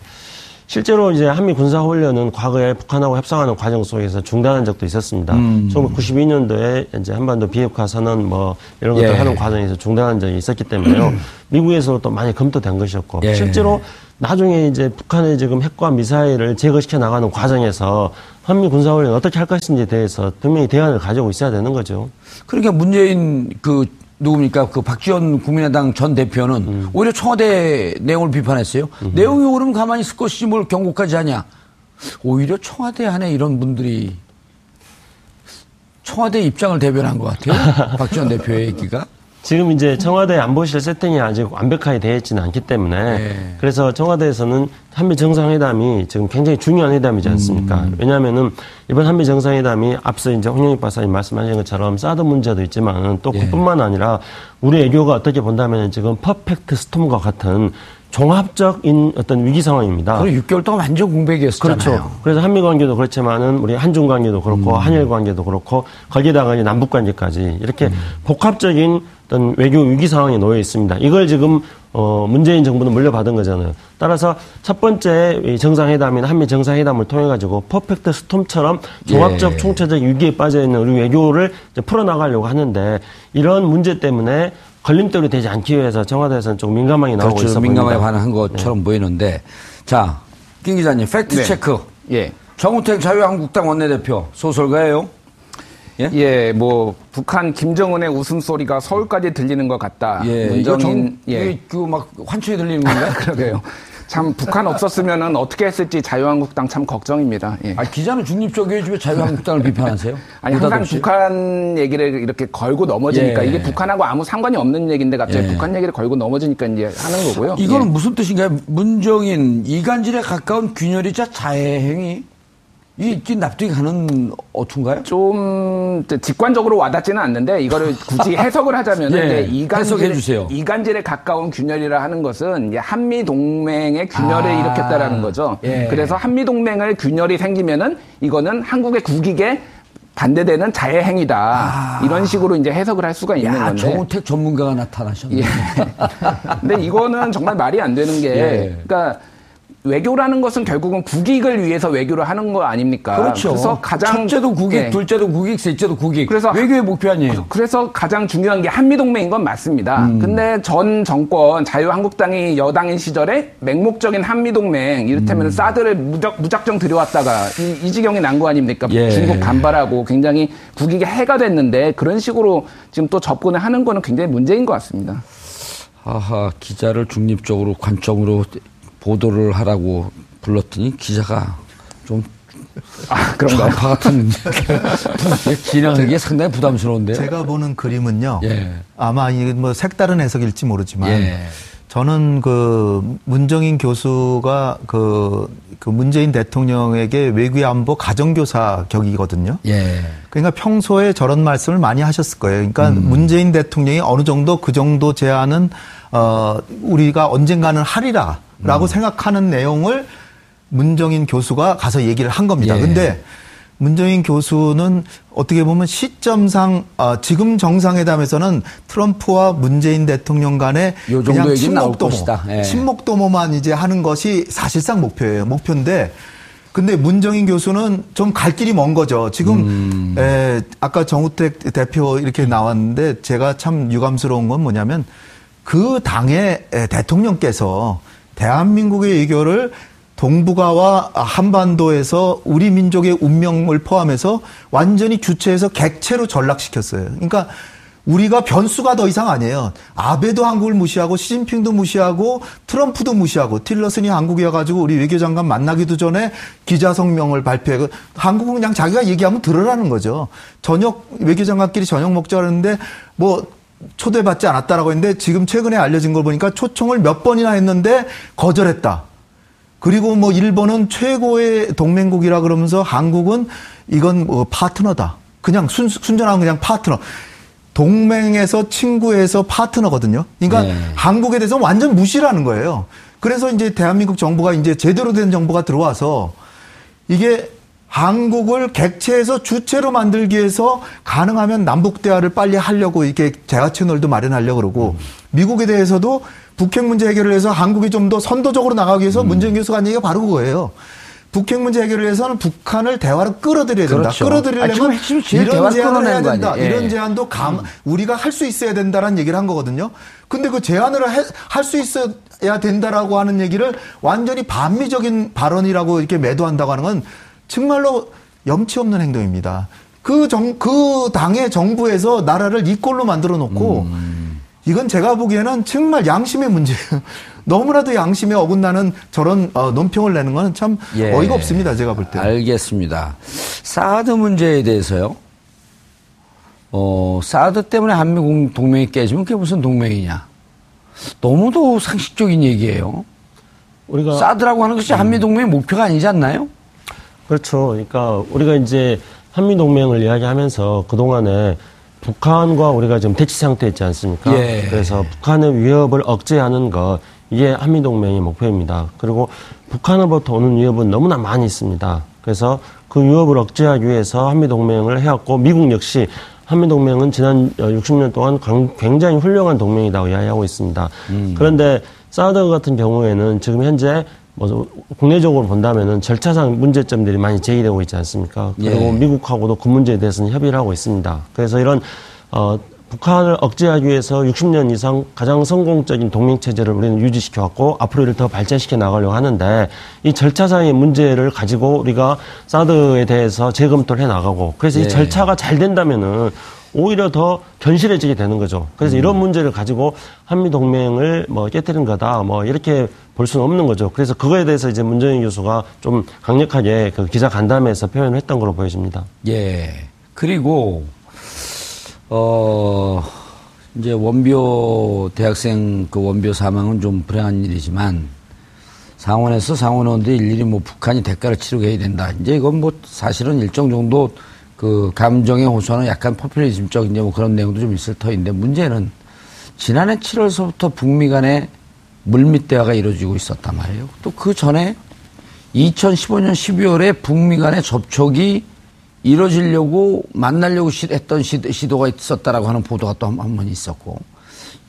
실제로 이제 한미 군사 훈련은 과거에 북한하고 협상하는 과정 속에서 중단한 적도 있었습니다. 음. 1992년도에 이제 한반도 비핵화 선언 뭐 이런 것들 예. 하는 과정에서 중단한 적이 있었기 때문에요. 미국에서도 또 많이 검토된 것이었고 예. 실제로 나중에 이제 북한의 지금 핵과 미사일을 제거시켜 나가는 과정에서 한미 군사 훈련 어떻게 할 것인지에 대해서 분명히 대안을 가지고 있어야 되는 거죠. 그러니까 문재인 그 누굽니까 그 박지원 국민의당 전 대표는 음. 오히려 청와대 내용을 비판했어요. 내용이 옳으면 가만히 있을 것이지 뭘 경고까지 하냐. 오히려 청와대 안에 이런 분들이 청와대 입장을 대변한 것 같아요. (laughs) 박지원 대표의 얘기가. 지금 이제 청와대 안보실 세팅이 아직 완벽하게 되어 있지는 않기 때문에 네. 그래서 청와대에서는 한미 정상회담이 지금 굉장히 중요한 회담이지 않습니까? 음. 왜냐하면은 이번 한미 정상회담이 앞서 이제 홍영익 박사님 말씀하신 것처럼 사드 문제도 있지만은 또 예. 그뿐만 아니라 우리 외교가 어떻게 본다면 지금 퍼펙트 스톰과 같은 종합적인 어떤 위기 상황입니다. 그리고 6개월 동안 완전 공백이었잖아요. 그렇죠. 그래서 한미 관계도 그렇지만은 우리 한중 관계도 그렇고 한일 관계도 그렇고 거기다가 이제 남북 관계까지 이렇게 복합적인 어떤 외교 위기 상황에 놓여 있습니다. 이걸 지금 어 문재인 정부는 물려받은 거잖아요. 따라서 첫 번째 이 정상회담인 한미 정상회담을 통해 가지고 perfect storm처럼 종합적 예. 총체적 위기에 빠져 있는 우리 외교를 이제 풀어나가려고 하는데 이런 문제 때문에 걸림돌이 되지 않기 위해서 청와대에서는 좀 민감하게 나오고 그렇죠. 있어 민감하게 보입니다. 반응한 것처럼 보이는데. 자, 김 기자님, 팩트 네. 체크. 예. 정우택 자유한국당 원내대표 소설가예요. 예? 예, 뭐 북한 김정은의 웃음소리가 서울까지 들리는 것 같다. 예, 문정인 정, 예. 예. 그막 환청에 들리는 건가요? (laughs) 그러게요. 참 북한 없었으면은 어떻게 했을지 자유한국당 참 걱정입니다. 예. 아, 기자는 중립적이어야지 왜 자유한국당을 (laughs) 비판하세요? 아니 항상 느닷없이? 북한 얘기를 이렇게 걸고 넘어지니까 예. 이게 북한하고 아무 상관이 없는 얘기인데 갑자기 예. 북한 얘기를 걸고 넘어지니까 이제 하는 거고요. 이거는 예. 무슨 뜻인가요? 문정인 이간질에 가까운 균열이자 자해행위 이, 이 납득이 가는 어투인가요? 좀 직관적으로 와닿지는 않는데 이거를 굳이 (laughs) 해석을 하자면 예, 이간질. 이간질에 가까운 균열이라 하는 것은 한미 동맹의 균열을 아, 일으켰다라는 거죠. 예. 그래서 한미 동맹을 균열이 생기면은 이거는 한국의 국익에 반대되는 자해 행위다. 이런 식으로 이제 해석을 할 수가 있는 아. 야, 건데. 정우택 전문가가 나타나셨네. 예. (laughs) 근데 이거는 정말 말이 안 되는 게, 예. 그러니까 외교라는 것은 결국은 국익을 위해서 외교를 하는 거 아닙니까? 그렇죠. 그래서 가장 첫째도 국익, 예. 둘째도 국익, 셋째도 국익. 그래서 외교의 목표 아니에요. 그래서 가장 중요한 게 한미 동맹인 건 맞습니다. 음. 근데 전 정권 자유한국당이 여당인 시절에 맹목적인 한미 동맹 이를테면 음. 사드를 무작, 무작정 들여왔다가 이, 이 지경이 난 거 아닙니까? 예. 중국 반발하고 굉장히 국익에 해가 됐는데 그런 식으로 지금 또 접근을 하는 거는 굉장히 문제인 것 같습니다. 아하, 기자를 중립적으로 관점으로 보도를 하라고 불렀더니 기자가 좀 아, 그런가요? 좌파 같은 (laughs) 진행하기에 상당히 부담스러운데요. 제가 보는 그림은요. 예. 아마 이게 뭐 색다른 해석일지 모르지만 예. 저는 그 문정인 교수가 그, 그 문재인 대통령에게 외교안보 가정교사 격이거든요. 예. 그러니까 평소에 저런 말씀을 많이 하셨을 거예요. 그러니까 음. 문재인 대통령이 어느 정도 그 정도 제안은 어 우리가 언젠가는 하리라라고 음. 생각하는 내용을 문정인 교수가 가서 얘기를 한 겁니다. 예. 근데 문정인 교수는 어떻게 보면 시점상 어, 지금 정상회담에서는 트럼프와 문재인 대통령 간의 정도 그냥 것이다. 예. 친목도모만 이제 하는 것이 사실상 목표예요. 목표인데 근데 문정인 교수는 좀 갈 길이 먼 거죠. 지금 음. 에, 아까 정우택 대표 이렇게 나왔는데 제가 참 유감스러운 건 뭐냐면 그 당의 에, 대통령께서 대한민국의 외교를 동북아와 한반도에서 우리 민족의 운명을 포함해서 완전히 주체해서 객체로 전락시켰어요. 그러니까 우리가 변수가 더 이상 아니에요. 아베도 한국을 무시하고 시진핑도 무시하고 트럼프도 무시하고 틸러슨이 한국에 와가지고 우리 외교장관 만나기도 전에 기자 성명을 발표해. 한국은 그냥 자기가 얘기하면 들으라는 거죠. 저녁 외교장관끼리 저녁 먹자 그러는데 뭐 초대받지 않았다라고 했는데 지금 최근에 알려진 걸 보니까 초청을 몇 번이나 했는데 거절했다. 그리고 뭐 일본은 최고의 동맹국이라 그러면서 한국은 이건 뭐 파트너다. 그냥 순, 순전한 그냥 파트너. 동맹에서 친구에서 파트너거든요. 그러니까 네. 한국에 대해서 완전 무시라는 거예요. 그래서 이제 대한민국 정부가 이제 제대로 된 정부가 들어와서 이게 한국을 객체에서 주체로 만들기 위해서 가능하면 남북 대화를 빨리 하려고 이렇게 대화 채널도 마련하려고 그러고 미국에 대해서도 북핵 문제 해결을 해서 한국이 좀 더 선도적으로 나가기 위해서 문재인 교수가 한 얘기가 바로 그거예요. 북핵 문제 해결을 위해서는 북한을 대화로 끌어들여야 된다. 그렇죠. 아, 끌어들이려면 제일 이런 제안을 해야 된다. 예. 음. 이런 제안도 감 우리가 할 수 있어야 된다라는 얘기를 한 거거든요. 근데 그 제안을 할 수 있어야 된다라고 하는 얘기를 완전히 반미적인 발언이라고 이렇게 매도한다고 하는 건 정말로 염치 없는 행동입니다. 그 정, 그 당의 정부에서 나라를 이 꼴로 만들어 놓고 음. 이건 제가 보기에는 정말 양심의 문제예요. (laughs) 너무나도 양심에 어긋나는 저런 어, 논평을 내는 건참 예. 어이가 없습니다. 제가 볼 때. 알겠습니다. 사드 문제에 대해서요. 어, 사드 때문에 한미 공- 동맹이 깨지면 그게 무슨 동맹이냐. 너무도 상식적인 얘기예요. 우리가 사드라고 하는 것이 한미 동맹의 목표가 아니지 않나요? 그렇죠. 그러니까 우리가 이제 한미 동맹을 이야기하면서 그 동안에 북한과 우리가 지금 대치 상태에 있지 않습니까? 예. 그래서 북한의 위협을 억제하는 것 이게 한미 동맹의 목표입니다. 그리고 북한으로부터 오는 위협은 너무나 많이 있습니다. 그래서 그 위협을 억제하기 위해서 한미 동맹을 해왔고 미국 역시 한미 동맹은 지난 60년 동안 강- 굉장히 훌륭한 동맹이라고 이야기하고 있습니다. 그런데 사우드 같은 경우에는 지금 현재 뭐 국내적으로 본다면은 절차상 문제점들이 많이 제기되고 있지 않습니까? 그리고 예. 미국하고도 그 문제에 대해서는 협의를 하고 있습니다. 그래서 이런 어, 북한을 억제하기 위해서 60년 이상 가장 성공적인 동맹 체제를 우리는 유지시켜 왔고 앞으로 이를 더 발전시켜 나가려고 하는데 이 절차상의 문제를 가지고 우리가 사드에 대해서 재검토를 해 나가고 그래서 예. 이 절차가 잘 된다면은 오히려 더 견실해지게 되는 거죠. 그래서 이런 문제를 가지고 한미 동맹을 뭐 깨뜨린 거다 뭐 이렇게 볼 수는 없는 거죠. 그래서 그거에 대해서 이제 문재인 교수가 좀 강력하게 그 기자 간담회에서 표현을 했던 걸로 보여집니다. 예. 그리고, 어, 이제 원비호 대학생 그 원비호 사망은 좀 불행한 일이지만 상원에서 상원의원들이 일일이 뭐 북한이 대가를 치르게 해야 된다. 이제 이건 뭐 사실은 일정 정도 그 감정에 호소하는 약간 포퓰리즘적 이제 뭐 그런 내용도 좀 있을 터인데 문제는 지난해 7월서부터 북미 간에 물밑 대화가 이루어지고 있었단 말이에요. 또 그 전에 2015년 12월에 북미 간의 접촉이 이루어지려고 만나려고 시- 했던 시도, 시도가 있었다라고 하는 보도가 또 한 번 있었고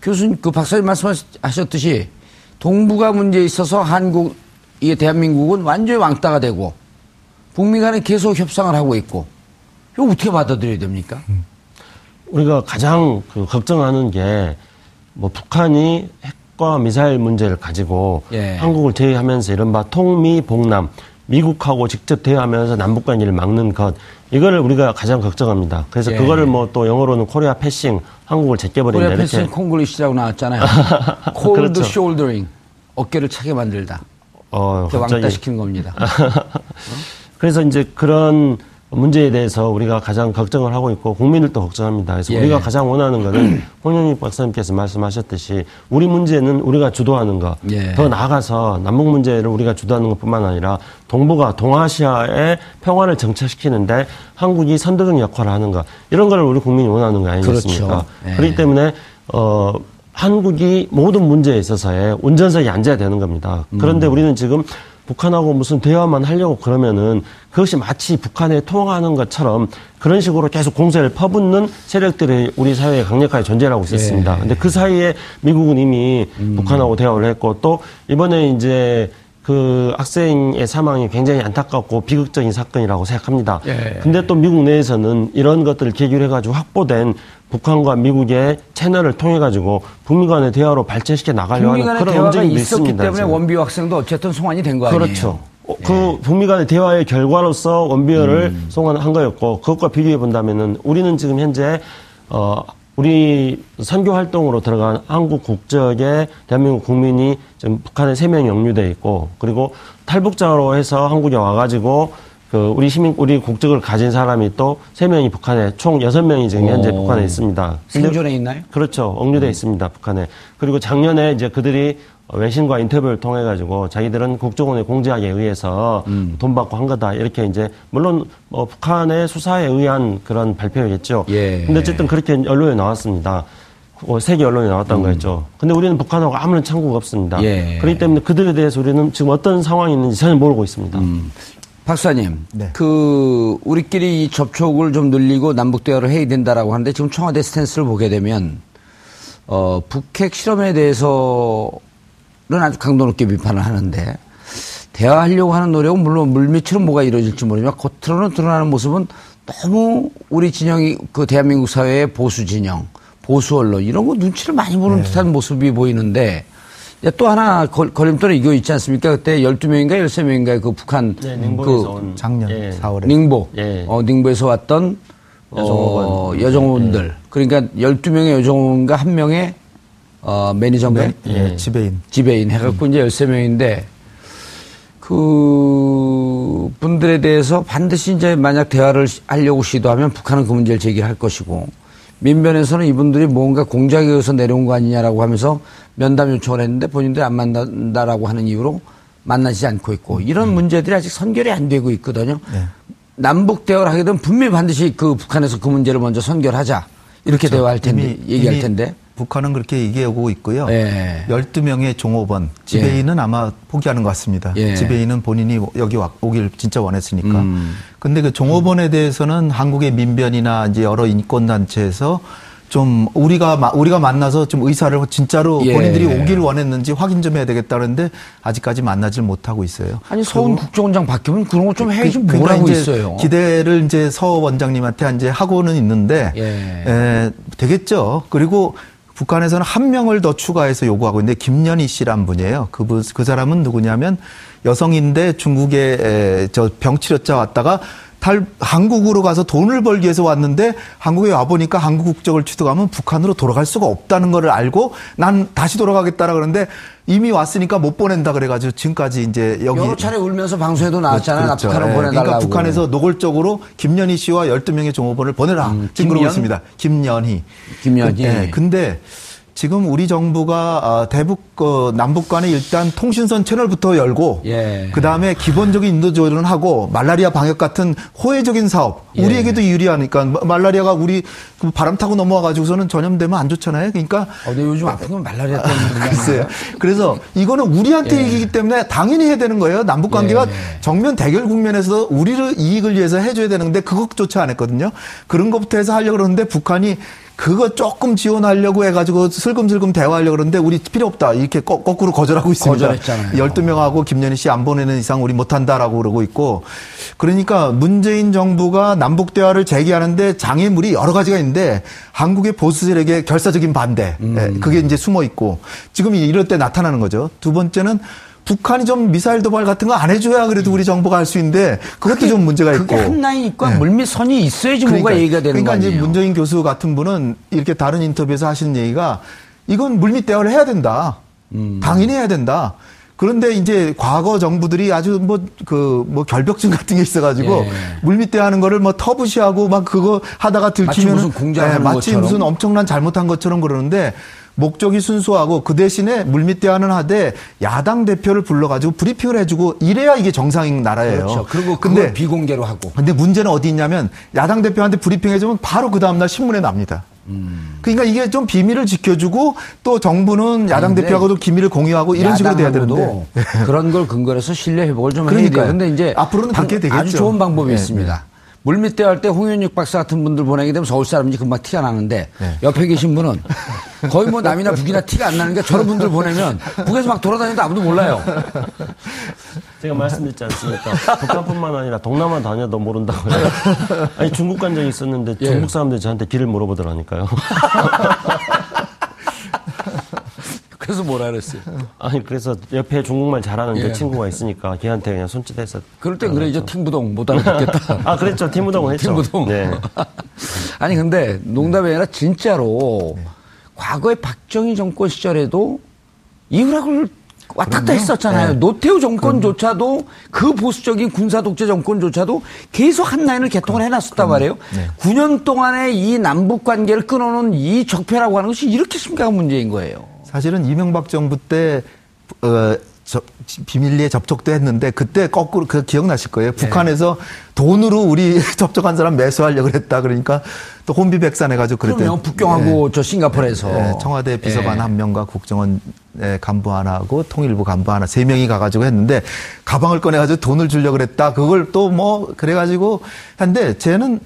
교수님 그 박사님 말씀하셨듯이 동북아 문제에 있어서 한국 이 대한민국은 완전히 왕따가 되고 북미 간에 계속 협상을 하고 있고 이거 어떻게 받아들여야 됩니까? 우리가 가장 그 걱정하는 게 뭐 북한이 핵 과 미사일 문제를 가지고 예. 한국을 제외하면서 이른바 통미봉남 미국하고 직접 대화하면서 남북 관계를 막는 것 이거를 우리가 가장 걱정합니다. 그래서 예. 그거를 뭐 또 영어로는 Korea passing 한국을 제껴버린다 Korea pass는 콩글리시라고 나왔잖아요. (laughs) Cold 그렇죠. shouldering 어깨를 차게 만들다. 어, 갑자기 왕따시키는 겁니다. (laughs) 그래서 이제 그런 문제에 대해서 우리가 가장 걱정을 하고 있고 국민들도 걱정합니다. 그래서 예. 우리가 가장 원하는 거는 (clears throat) 홍현익 박사님께서 말씀하셨듯이 우리 문제는 우리가 주도하는 것, 예. 더 나아가서 남북 문제를 우리가 주도하는 것뿐만 아니라 동북아, 동아시아의 평화를 정착시키는데 한국이 선도적 역할을 하는 것 이런 걸 우리 국민이 원하는 거 아니겠습니까? 그렇죠. 예. 그렇기 때문에 어. 한국이 모든 문제에 있어서의 운전석에 앉아야 되는 겁니다. 음. 그런데 우리는 지금 북한하고 무슨 대화만 하려고 그러면은 그것이 마치 북한에 통하는 것처럼 그런 식으로 계속 공세를 퍼붓는 세력들이 우리 사회에 강력하게 존재하고 있었습니다. 예. 근데 그 사이에 미국은 이미 음. 북한하고 대화를 했고 또 이번에 이제 그 학생의 사망이 굉장히 안타깝고 비극적인 사건이라고 생각합니다. 예. 근데 또 미국 내에서는 이런 것들을 계기로 해가지고 확보된 북한과 미국의 채널을 통해 가지고 북미 간의 대화로 발전시켜 나가려고 북미 간의 그런 대화가 움직임도 있었기 있습니다. 때문에 지금. 원비호 학생도 어쨌든 송환이 된 거 아니에요? 그렇죠. 어, 그 북미 간의 대화의 결과로서 원비어를 음. 송환한 거였고 그것과 비교해 본다면은 우리는 지금 현재 어 우리 선교 활동으로 들어간 한국 국적의 대한민국 국민이 지금 북한에 세 명이 영유돼 있고 그리고 탈북자로 해서 한국에 와가지고 그 우리 시민 우리 국적을 가진 사람이 또 세 명이 북한에 총 여섯 명이 지금 현재 오. 북한에 있습니다. 생존에 있나요? 그렇죠. 억류돼 있습니다. 북한에. 그리고 작년에 이제 그들이 외신과 인터뷰를 통해 가지고 자기들은 국정원의 공작에 의해서 음. 돈 받고 한 거다 이렇게 이제 물론 뭐 북한의 수사에 의한 그런 발표겠죠. 예. 근데 어쨌든 그렇게 언론에 나왔습니다. 어, 세계 언론에 나왔던 거였죠. 근데 우리는 북한하고 아무런 창구가 없습니다. 음. 예. 그렇기 때문에 그들에 대해서 우리는 지금 어떤 상황이 있는지 전혀 모르고 있습니다. 음. 박사님, 네. 그 우리끼리 이 접촉을 좀 늘리고 남북 대화를 해야 된다라고 하는데 지금 청와대 스탠스를 보게 되면 어, 북핵 실험에 대해서는 아주 강도 높게 비판을 하는데 대화하려고 하는 노력은 물론 물밑으로 뭐가 이루어질지 모르지만 겉으로는 드러나는 모습은 너무 우리 진영이 그 대한민국 사회의 보수 진영, 보수 언론 이런 거 눈치를 많이 보는 듯한 모습이 보이는데 야, 또 하나 걸, 걸림돌에 이거 있지 않습니까? 그때 12명인가 13명인가 그 북한 네,寧波에서 그온 작년 예. 4월에 닝보, 예. 어, 닝보에서 왔던 여정호원. 어, 여정호원들. 그러니까 12명의 여정호원과 한 명의 어, 매니저인가 네, 예, 지배인. 지배인 해갖고 이제 13명인데 그 분들에 대해서 반드시 이제 만약 대화를 시- 하려고 시도하면 북한은 그 문제를 제기할 것이고 민변에서는 이분들이 뭔가 공작에 의해서 내려온 거 아니냐라고 하면서 면담 요청을 했는데 본인들이 안 만난다라고 하는 이유로 만나지 않고 있고 이런 문제들이 아직 선결이 안 되고 있거든요. 남북 대화를 하게 되면 분명히 반드시 그 북한에서 그 문제를 먼저 선결하자. 이렇게 대화할 텐데 이미- 얘기할 이미 텐데 북한은 그렇게 얘기하고 있고요. 예. 12명의 종업원 지배인은 아마 포기하는 것 같습니다. 예. 지배인은 본인이 여기 와- 오길 진짜 원했으니까. 음. 근데 그 종업원에 대해서는 한국의 민변이나 이제 여러 인권 단체에서 좀 우리가 마- 우리가 만나서 좀 의사를 진짜로 예. 본인들이 오길 원했는지 확인 좀 해야 되겠다는데 아직까지 만나질 못하고 있어요. 아니 서훈 국정원장 바뀌면 그런 거좀 해야지 그- 뭐라고 이제 있어요. 기대를 이제 서 원장님한테 이제 하고는 있는데 예. 에, 되겠죠. 그리고 북한에서는 한 명을 더 추가해서 요구하고 있는데 김연희 씨란 분이에요. 그, 분- 그 사람은 누구냐면 여성인데 중국에 에, 저 병 치료자 왔다가 탈, 한국으로 가서 돈을 벌기 위해서 왔는데 한국에 와보니까 한국 국적을 취득하면 북한으로 돌아갈 수가 없다는 걸 알고 난 다시 돌아가겠다라 그러는데 이미 왔으니까 못 보낸다 그래가지고 지금까지 이제 여기 여러 차례 울면서 방송에도 나왔잖아요. 그렇죠. 나 북한을 예, 보내달라고. 그러니까 북한에서 노골적으로 김연희 씨와 12명의 종업원을 보내라. 지금 그러고 김연? 있습니다. 김연희. 김연희. 그, 예, 근데 지금 우리 정부가 아, 대북 어, 남북 간에 일단 통신선 채널부터 열고 예. 그다음에 기본적인 인도 조절은 하고 말라리아 방역 같은 호혜적인 사업 예. 우리에게도 유리하니까 마- 말라리아가 우리 그 바람 타고 넘어와 가지고서는 전염되면 안 좋잖아요. 그러니까 어, 근데 요즘 아픈 건 말라리아 때문에 글쎄요. 그래서 이거는 우리한테 이기기 때문에 당연히 해야 되는 거예요. 남북 관계가 예. 정면 대결 국면에서 우리를 이익을 위해서 해 줘야 되는데 그것조차 안 했거든요. 그런 것부터 해서 하려고 그러는데 북한이 그거 조금 지원하려고 해가지고 슬금슬금 대화하려고 그러는데 우리 필요 없다. 이렇게 거, 꾸로 거절하고 있습니다. 거절했잖아요. 12명하고 김연희 씨 안 보내는 이상 우리 못한다라고 그러고 있고 그러니까 문재인 정부가 남북 대화를 재개하는데 장애물이 여러 가지가 있는데 한국의 보수 세력의 결사적인 반대 예, 그게 이제 숨어 있고 지금 이럴 때 나타나는 거죠. 두 번째는 북한이 좀 미사일 도발 같은 거 안 해줘야 그래도 우리 정부가 할 수 있는데 그것도 좀 문제가 있고. 그게 한 라인 있고 네. 물밑 선이 있어야지 뭐가 얘기가 되는 그러니까 거 이제 아니에요? 문재인 교수 같은 분은 이렇게 다른 인터뷰에서 하시는 얘기가 이건 물밑 대화를 해야 된다. 음. 당연히 해야 된다. 그런데 이제 과거 정부들이 아주 뭐 그뭐 결벽증 같은 게 있어가지고 예. 물밑 대화하는 거를 뭐 터부시하고 막 그거 하다가 들키면 무슨 공작하는 마치 것처럼. 무슨 엄청난 잘못한 것처럼 그러는데 목적이 순수하고 그 대신에 물밑 대화는 하되 야당 대표를 불러가지고 브리핑을 해주고 이래야 이게 정상인 나라예요. 그렇죠. 그리고 근데 비공개로 하고. 근데 문제는 어디 있냐면 야당 대표한테 브리핑해주면 바로 그 다음날 신문에 납니다. 그러니까 이게 좀 비밀을 지켜주고 또 정부는 야당 대표하고도 기밀을 공유하고 이런 식으로 돼야 되는데. 그런 걸 근거로 해서 신뢰 회복을 좀 (laughs) 해야 그러니까요. 돼요. 근데 이제 앞으로는 그렇게 되겠죠. 아주 좋은 방법이 네, 있습니다. 물밑 대화할 때 홍윤육 박사 같은 분들 보내게 되면 서울 사람인지 금방 티가 나는데 네. 옆에 계신 분은 거의 뭐 남이나 북이나 티가 안 나는 게 저런 분들 보내면 북에서 막 돌아다니도 아무도 몰라요. 제가 말씀드렸지 않습니까? 북한뿐만 아니라 동남아 다녀도 모른다고요. 아니 중국 간 적이 있었는데 예. 중국 사람들이 저한테 길을 물어보더라니까요. (laughs) 그래서 뭐라 그랬어요? 아니 그래서 옆에 중국말 잘하는 예. 그 친구가 있으니까 걔한테 그냥 손짓해서 그럴 때 그래 이제 팀부동 못 알아듣겠다. 아 그랬죠 팀부동은 했죠. 팀부동. 네. (laughs) 아니 근데 농담이 아니라 진짜로 과거에 박정희 정권 시절에도 이후락을 왔다 갔다 했었잖아요. 네. 노태우 정권조차도 그 보수적인 군사 독재 정권조차도 계속 한 라인을 개통을 해놨었단 말이에요. 네. 9년 동안에 이 남북 관계를 끊어놓은 이 적폐라고 하는 것이 이렇게 심각한 문제인 거예요. 사실은 이명박 정부 때 어, 저, 비밀리에 접촉도 했는데 그때 거꾸로 그 기억나실 거예요. 네. 북한에서 돈으로 우리 (laughs) 접촉한 사람 매수하려고 그랬다 그러니까 또 혼비 백산해 가지고 그랬대. 그러면 북경하고 저 싱가포르에서 네, 청와대 비서관 예. 한 명과 국정원 네, 간부 하나하고 통일부 간부 하나 세 명이 가 가지고 했는데 가방을 꺼내 가지고 돈을 주려고 그랬다. 그걸 또 뭐 그래 가지고 한데 쟤는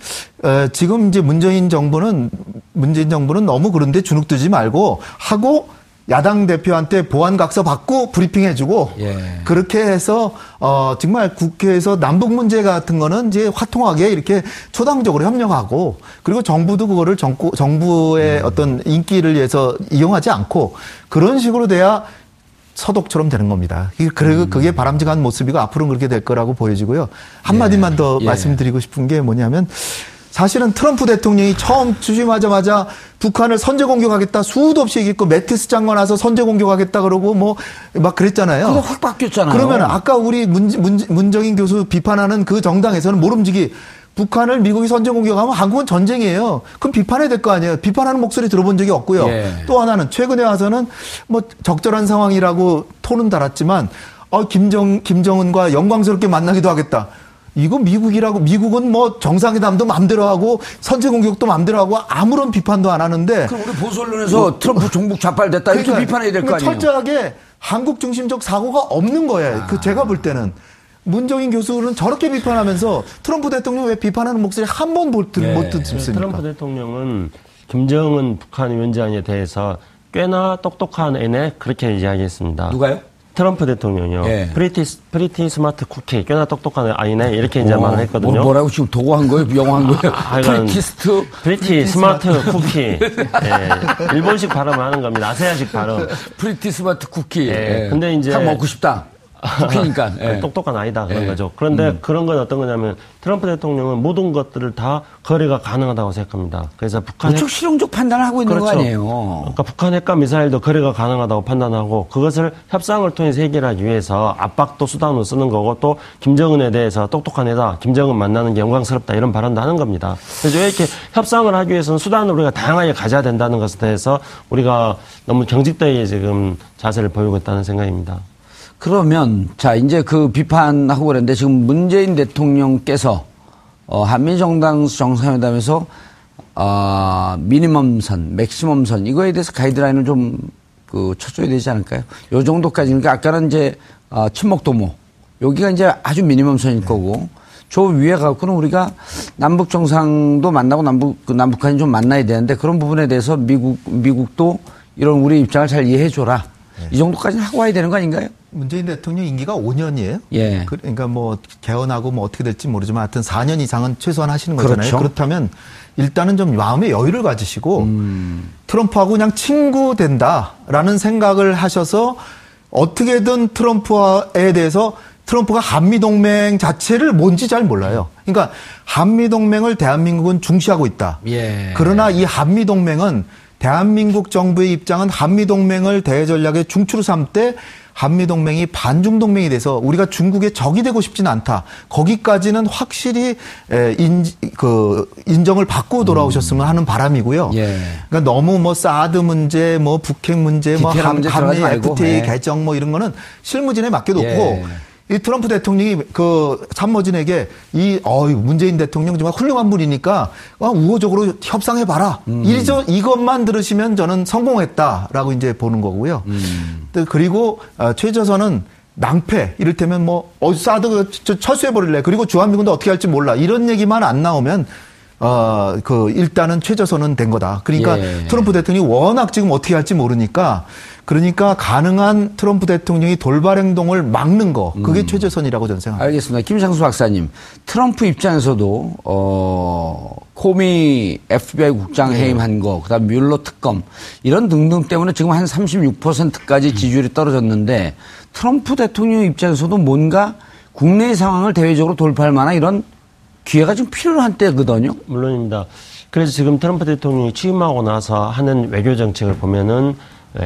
어, 지금 이제 문재인 정부는 문재인 정부는 너무 그런데 주눅 들지 말고 하고 야당 대표한테 보안 각서 받고 브리핑해주고 예. 그렇게 해서 어 정말 국회에서 남북 문제 같은 거는 이제 화통하게 이렇게 초당적으로 협력하고 그리고 정부도 그거를 정부 정부의 어떤 인기를 위해서 이용하지 않고 그런 식으로 돼야 서독처럼 되는 겁니다. 그리고 그게 바람직한 모습이고 앞으로는 그렇게 될 거라고 보여지고요. 한 마디만 더 예. 말씀드리고 싶은 게 뭐냐면 사실은 트럼프 대통령이 처음 취임하자마자 북한을 선제 공격하겠다 수도 없이 얘기했고 매티스 장관 와서 선제 공격하겠다 그러고 뭐 막 그랬잖아요. 그거 확 바뀌었잖아요. 그러면 아까 우리 문, 문, 문정인 교수 비판하는 그 정당에서는 모름지기 북한을 미국이 선제 공격하면 한국은 전쟁이에요. 그럼 비판해야 될 거 아니에요. 비판하는 목소리 들어본 적이 없고요. 예. 또 하나는 최근에 와서는 뭐 적절한 상황이라고 톤은 달았지만 어, 김정 김정은과 영광스럽게 만나기도 하겠다. 이거 미국이라고 미국은 뭐 정상회담도 마음대로 하고 선제 공격도 마음대로 하고 아무런 비판도 안 하는데 그럼 우리 보수 언론에서 트럼프 종북 좌빨됐다 이렇게 그러니까 비판해야 될 거 아니에요. 철저하게 한국 중심적 사고가 없는 거예요. 그 제가 볼 때는 문정인 교수는 저렇게 비판하면서 트럼프 대통령 왜 비판하는 목소리 한 번못 예. 듣습니까? 트럼프 대통령은 김정은 북한 위원장에 대해서 꽤나 똑똑한 애네 그렇게 이야기했습니다. 누가요? 트럼프 대통령이요. 예. Pretty, pretty smart cookie, 꽤나 똑똑한 아이네 이렇게 이제 말을 했거든요. 뭐, 뭐라고 지금 독어한 거예요? 영어한 거예요? 하여간 prettiest pretty smart cookie. 예. 일본식 발음을 하는 겁니다. 아세아식 발음. Pretty smart cookie. 예. 예. 근데 이제- 딱 먹고 싶다. 쿠키니까. (laughs) 예. 똑똑한 아이다 그런 예. 거죠. 그런데 그런 건 어떤 거냐면 트럼프 대통령은 모든 것들을 다 거래가 가능하다고 생각합니다. 그래서 북한 핵, 우측 실용적 판단을 하고 있는 거 그렇죠. 아니에요? 그러니까 북한 핵과 미사일도 거래가 가능하다고 판단하고 그것을 협상을 통해서 해결하기 위해서 압박도 수단으로 쓰는 거고 또 김정은에 대해서 똑똑한 애다. 김정은 만나는 게 영광스럽다. 이런 발언도 하는 겁니다. 그래서 왜 이렇게 협상을 하기 위해서는 수단을 우리가 다양하게 가져야 된다는 것에 대해서 우리가 너무 경직되게 지금 자세를 보이고 있다는 생각입니다. 그러면 자 이제 그 비판하고 그랬는데 지금 문재인 대통령께서 어, 한미 정당 정상회담에서 아 미니멈선, 맥시멈선 이거에 대해서 가이드라인을 좀그 쳐줘야 되지 않을까요? 요 정도까지 그러니까 아까는 이제 아, 친목 도모 여기가 이제 아주 미니멈선일 거고 저 위에 갖고는 우리가 남북 정상도 만나고 남북 그 남북한이 좀 만나야 되는데 그런 부분에 대해서 미국 미국도 이런 우리 입장을 잘 이해해 줘라. 이 정도까지는 하고 와야 되는 거 아닌가요? 문재인 대통령 임기가 5년이에요. 예. 그러니까 뭐 개헌하고 뭐 어떻게 될지 모르지만 하여튼 4년 이상은 최소한 하시는 거잖아요. 그렇죠. 그렇다면 일단은 좀 마음의 여유를 가지시고 음. 트럼프하고 그냥 친구 된다라는 생각을 하셔서 어떻게든 트럼프에 대해서 트럼프가 한미동맹 자체를 뭔지 잘 몰라요. 그러니까 한미동맹을 대한민국은 중시하고 있다. 예. 그러나 이 한미동맹은 대한민국 정부의 입장은 한미동맹을 대전략의 중추로 삼때 한미동맹이 반중동맹이 돼서 우리가 중국의 적이 되고 싶지는 않다. 거기까지는 확실히 에, 인, 그 인정을 받고 돌아오셨으면 하는 바람이고요. 예. 그러니까 너무 뭐 사드 문제, 뭐 북핵 문제, 뭐 한, 한미. FTA 예. 개정 뭐 이런 거는 실무진에 맡겨놓고 예. 이 트럼프 대통령이 그参모진에게 이 어이 문재인 대통령 정말 훌륭한 분이니까 어, 우호적으로 협상해 봐라. 음. 이저 이것만 들으시면 저는 성공했다라고 이제 보는 거고요. 음. 또 그리고 어, 최저선은 낭패 이를테면 뭐 어, 사드 저 철수해 버릴래. 그리고 주한미군도 어떻게 할지 몰라. 이런 얘기만 안 나오면 어, 그, 일단은 최저선은 된 거다. 그러니까 예. 트럼프 대통령이 워낙 지금 어떻게 할지 모르니까 그러니까 가능한 트럼프 대통령이 돌발 행동을 막는 거. 그게 최저선이라고 저는 생각합니다. 알겠습니다. 김상수 박사님, 트럼프 입장에서도 어 코미 FBI 국장 해임한 거, 그다음 뮬러 특검 이런 등등 때문에 지금 한 36%까지 지지율이 떨어졌는데 트럼프 대통령 입장에서도 뭔가 국내 상황을 대외적으로 돌파할 만한 이런 기회가 지금 필요한 때거든요. 물론입니다. 그래서 지금 트럼프 대통령이 취임하고 나서 하는 외교 정책을 보면은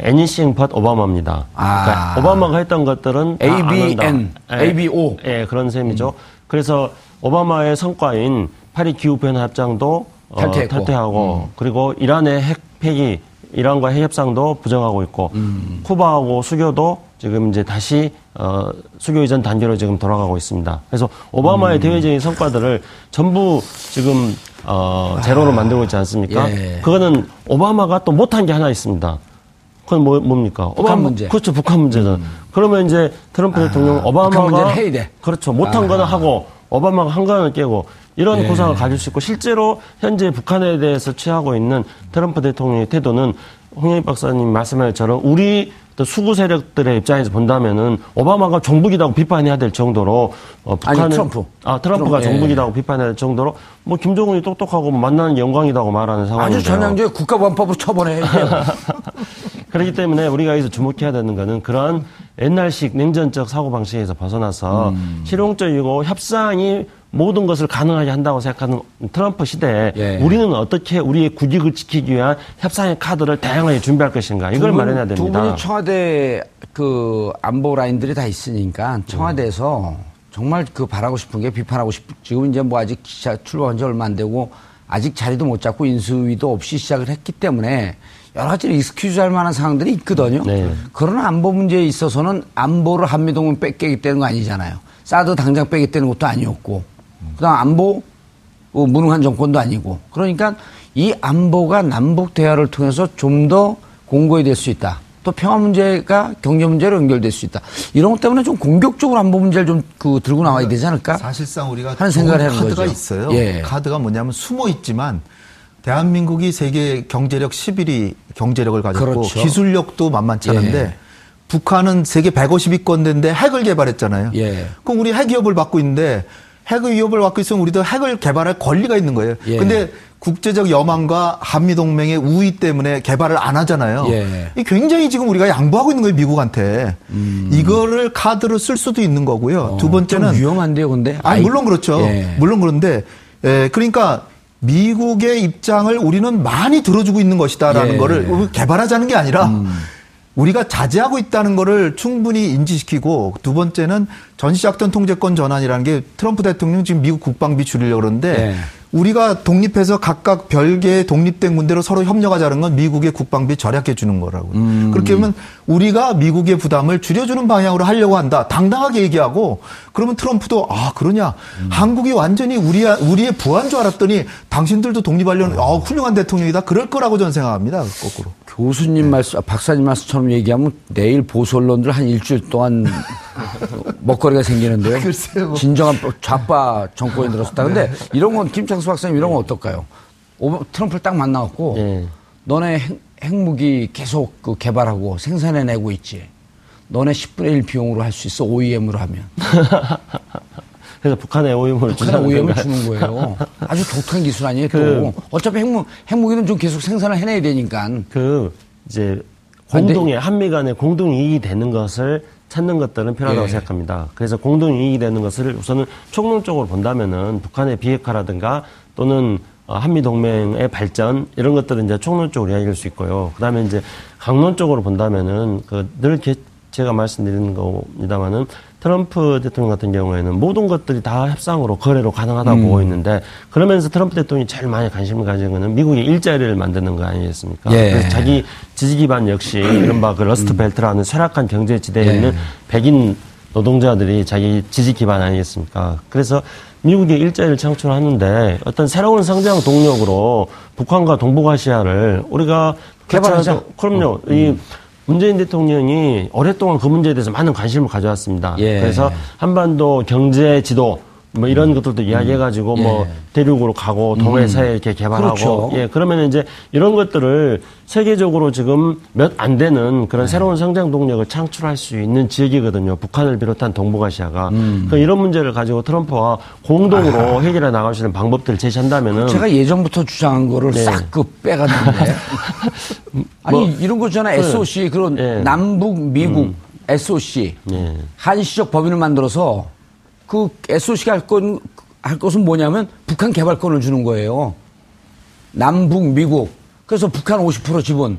anything but 오바마입니다. 아. 그러니까 오바마가 했던 것들은 ABN, 한다. 예, ABO. 예, 그런 셈이죠. 그래서 오바마의 성과인 파리 기후 변화 협정도 어, 탈퇴했고. 탈퇴하고 그리고 이란의 핵 폐기 이란과 핵 협상도 부정하고 있고 음. 쿠바하고 수교도 지금 이제 다시 어, 수교 이전 단계로 지금 돌아가고 있습니다. 그래서 오바마의 음. 대외적인 성과들을 전부 지금 어, 제로로 만들고 있지 않습니까? 예. 그거는 오바마가 또 못한 게 하나 있습니다. 그건 뭐, 뭡니까? 북한 오바마- 문제. 음. 그렇죠. 북한 문제는. 그러면 이제 트럼프 대통령 오바마가. 그렇죠. 못한 아. 거는 하고 오바마가 한 거는 깨고 이런 예. 구상을 가질 수 있고 실제로 현재 북한에 대해서 취하고 있는 트럼프 대통령의 태도는 홍영희 박사님 말씀하신 것처럼 우리 또 수구 세력들의 입장에서 본다면은 오바마가 종북이라고 비판해야 될 정도로 어, 북한은 트럼프. 아 트럼프가 트럼프, 예. 종북이라고 비판해야 될 정도로 뭐 김정은이 똑똑하고 뭐 만나는 게 영광이라고 말하는 상황인데요. 아주 전형적인 국가보안법으로 처벌해야 돼요. (laughs) 그렇기 때문에 우리가 여기서 주목해야 되는 거는 그런 옛날식 냉전적 사고방식에서 벗어나서 음. 실용적이고 협상이 모든 것을 가능하게 한다고 생각하는 트럼프 시대에 예. 우리는 어떻게 우리의 국익을 지키기 위한 협상의 카드를 다양하게 준비할 것인가 이걸 두 분- 마련해야 두 됩니다. 분이 청와대 그 안보 라인들이 다 있으니까 청와대에서 정말 그 바라고 싶은 게 비판하고 싶 지금 이제 뭐 아직 출범한 지 얼마 안 되고 아직 자리도 못 잡고 인수위도 없이 시작을 했기 때문에 여러 가지 excuse 할 만한 상황들이 있거든요. 네. 그러나 안보 문제에 있어서는 안보를 한미동맹 뺏기겠다는 거 아니잖아요. 사드 당장 빼겠다는 것도 아니었고 그다음 안보 어, 무능한 정권도 아니고 그러니까 이 안보가 남북 대화를 통해서 좀 더 공고히 될 수 있다. 또 평화 문제가 경제 문제로 연결될 수 있다. 이런 것 때문에 좀 공격적으로 안보 문제를 좀 그 들고 나와야 되지 않을까? 사실상 우리가 하는 생각을 하는 카드가 거죠. 있어요. 예. 카드가 뭐냐면 숨어 있지만 대한민국이 세계 경제력 11위 경제력을 가졌고 그렇죠. 기술력도 만만치 않은데 예. 북한은 세계 150위권 대인데 핵을 개발했잖아요. 예. 그럼 우리 핵 위협을 받고 있는데 핵 위협을 받고 있으면 우리도 핵을 개발할 권리가 있는 거예요. 예. 근데 국제적 여망과 한미 동맹의 우위 때문에 개발을 안 하잖아요. 예. 이 굉장히 지금 우리가 양보하고 있는 거예요, 미국한테. 음. 이거를 카드로 쓸 수도 있는 거고요. 두 번째는 좀 위험한데요, 근데. 아, 물론 그렇죠. 예. 물론 그런데, 에, 그러니까 미국의 입장을 우리는 많이 들어주고 있는 것이다라는 예. 음. 거를 개발하자는 게 아니라 우리가 자제하고 있다는 거를 충분히 인지시키고 두 번째는 전시작전 통제권 전환이라는 게 트럼프 대통령 지금 미국 국방비 줄이려고 그러는데 예. 우리가 독립해서 각각 별개의 독립된 군대로 서로 협력하자는 건 미국의 국방비 절약해 주는 거라고. 음. 그렇게 하면 우리가 미국의 부담을 줄여주는 방향으로 하려고 한다. 당당하게 얘기하고 그러면 트럼프도 아 그러냐. 음. 한국이 완전히 우리 우리의 부한 줄 알았더니 당신들도 독립하려는 아 훌륭한 대통령이다. 그럴 거라고 저는 생각합니다. 거꾸로. 교수님 말씀, 아, 박사님 말씀처럼 얘기하면 내일 보수 언론들 한 일주일 동안 (laughs) 먹거리가 생기는데요. (laughs) 글쎄요, 뭐. 진정한 좌파 정권이 들었었다. 근데 이런 건 김창수 박사님 이런 건 어떨까요? 트럼프를 딱 만나갖고 예. 너네 핵, 핵무기 계속 그 개발하고 생산해내고 있지. 너네 10분의 1 비용으로 할 수 있어. OEM으로 하면. (laughs) 그래서 북한에 오염을 북한 주는 OEM을? 주는 거예요. 아주 독특한 기술 아니에요, 또. 그- 어차피 핵무, 핵무기는 좀 계속 생산을 해내야 되니까. 그 이제 근데- 공동의 한미 간의 공동 이익이 되는 것을 찾는 것들은 필요하다고 예. 생각합니다. 그래서 공동 이익이 되는 것을 우선은 총론적으로 본다면은 북한의 비핵화라든가 또는 어, 한미 동맹의 발전 이런 것들은 이제 총론적으로 이야기할 수 있고요. 그다음에 이제 강론적으로 본다면은 그늘 제가 말씀드리는 겁니다만은 트럼프 대통령 같은 경우에는 모든 것들이 다 협상으로 거래로 가능하다고 음. 보고 있는데 그러면서 트럼프 대통령이 제일 많이 관심을 가진 거는 미국의 일자리를 만드는 거 아니겠습니까? 예. 그래서 자기 지지 기반 역시 이른바 그 Rust Belt라는 쇠락한 경제 지대에 예. 있는 백인 노동자들이 자기 지지 기반 아니겠습니까? 그래서 미국이 일자리를 창출하는데 어떤 새로운 성장 동력으로 북한과 동북아시아를 우리가 개발하자. 같이 하자. 그럼요. 이 문재인 대통령이 오랫동안 그 문제에 대해서 많은 관심을 가져왔습니다. 예. 그래서 한반도 경제 지도 뭐 이런 것들도 이야기해가지고 뭐 예. 대륙으로 가고 동해서에 이렇게 개발하고 그렇죠. 예 그러면 이제 이런 것들을 세계적으로 지금 몇 안 되는 네. 그런 새로운 성장 동력을 창출할 수 있는 지역이거든요. 북한을 비롯한 동북아시아가 음. 그 이런 문제를 가지고 트럼프와 공동으로 해결해 나갈 수 있는 방법들을 제시한다면은 제가 예전부터 주장한 거를 네. 싹그 빼갔는데. (laughs) 아니, 뭐, 이런 거잖아요. 그, SOC, 그런 예. 남북, 미국, SOC. 예. 한시적 법인을 만들어서 그 SOC가 할 건, 할 것은 뭐냐면 북한 개발권을 주는 거예요. 남북, 미국. 그래서 북한 50% 지분.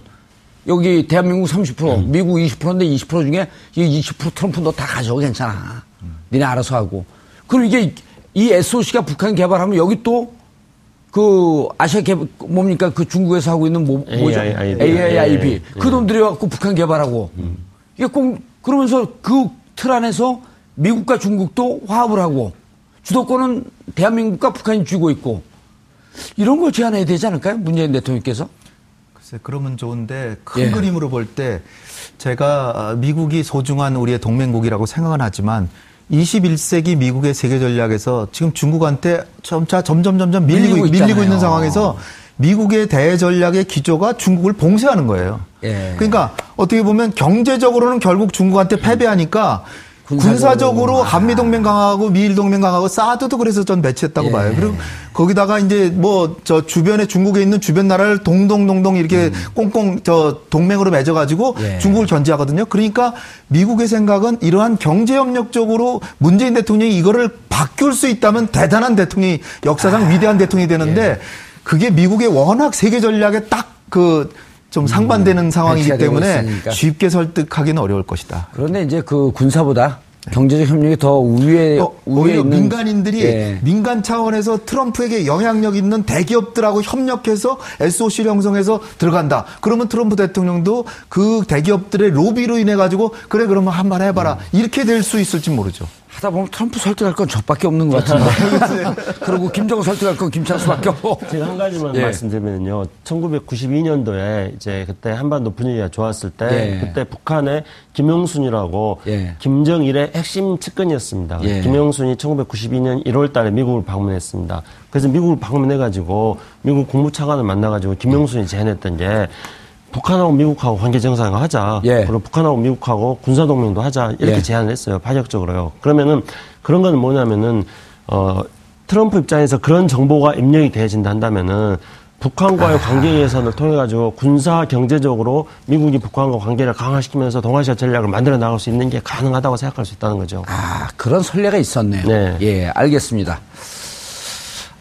여기 대한민국 30%, 미국 20%인데 20% 중에 이 20% 트럼프 너 다 가져오 괜찮아. 니네 알아서 하고. 그리고 이게 이 SOC가 북한 개발하면 여기 또 그 아시아 개 뭡니까 그 중국에서 하고 있는 뭐, 뭐죠? AIIB. AIIB. 예, 그 돈들이 갖고 북한 개발하고 이게 꼭 그러면서 그 틀 안에서 미국과 중국도 화합을 하고 주도권은 대한민국과 북한이 쥐고 있고 이런 걸 제안해야 되지 않을까요? 문재인 대통령께서? 글쎄, 그러면 좋은데 큰 예. 그림으로 볼 때 제가 미국이 소중한 우리의 동맹국이라고 생각은 하지만 21세기 미국의 세계 전략에서 지금 중국한테 점차 점점 점점 밀리고, 밀리고 밀리고. 있는 상황에서 미국의 대전략의 기조가 중국을 봉쇄하는 거예요. 예. 그러니까 어떻게 보면 경제적으로는 결국 중국한테 패배하니까 군사적으로. 아. 한미 동맹 강하고 미일 동맹 강하고 사드도 그래서 전 배치했다고 예. 봐요. 그리고 거기다가 이제 뭐 저 주변에 중국에 있는 주변 나라를 동동 동동 이렇게 꽁꽁 저 동맹으로 맺어가지고 음. 예. 중국을 견제하거든요. 그러니까 미국의 생각은 이러한 경제 협력적으로 문재인 대통령이 이거를 바꿀 수 있다면 대단한 대통령이 역사상 위대한 대통령이 되는데 예. 그게 미국의 워낙 세계 전략에 딱그 좀 상반되는 상황이기 배치가 되고 때문에. 쉽게 설득하기는 어려울 것이다. 그런데 이제 그 군사보다 경제적 협력이 더 우위에 어, 우위에 오히려 있는 민간인들이 예. 민간 차원에서 트럼프에게 영향력 있는 대기업들하고 협력해서 SOC를 형성해서 들어간다. 그러면 트럼프 대통령도 그 대기업들의 로비로 인해 가지고 그래 그러면 한번 해봐라 이렇게 될 수 있을지 모르죠. 하다 보면 트럼프 설득할 건 저밖에 없는 것 같은데. (laughs) 그리고 김정은 설득할 건 김창수밖에 없고. 제가 한 가지만 예. 말씀드리면요. 1992년도에 이제 그때 한반도 분위기가 좋았을 때 예. 그때 북한의 김영순이라고 예. 김정일의 핵심 측근이었습니다. 예. 김영순이 1992년 1월 달에 미국을 방문했습니다. 그래서 미국을 방문해 가지고 미국 국무차관을 만나 가지고 김영순이 제안했던 게 북한하고 미국하고 관계 정상화 하자. 예. 그리고 북한하고 미국하고 군사 동맹도 하자. 이렇게 예. 제안을 했어요. 파격적으로요. 그러면은 그런 건 뭐냐면은 어 트럼프 입장에서 그런 정보가 입력이 되어진다 한다면은 북한과의 관계 예선을 통해 가지고 군사 경제적으로 미국이 북한과 관계를 강화시키면서 동아시아 전략을 만들어 나갈 수 있는 게 가능하다고 생각할 수 있다는 거죠. 아, 그런 선례가 있었네요. 네. 예, 알겠습니다.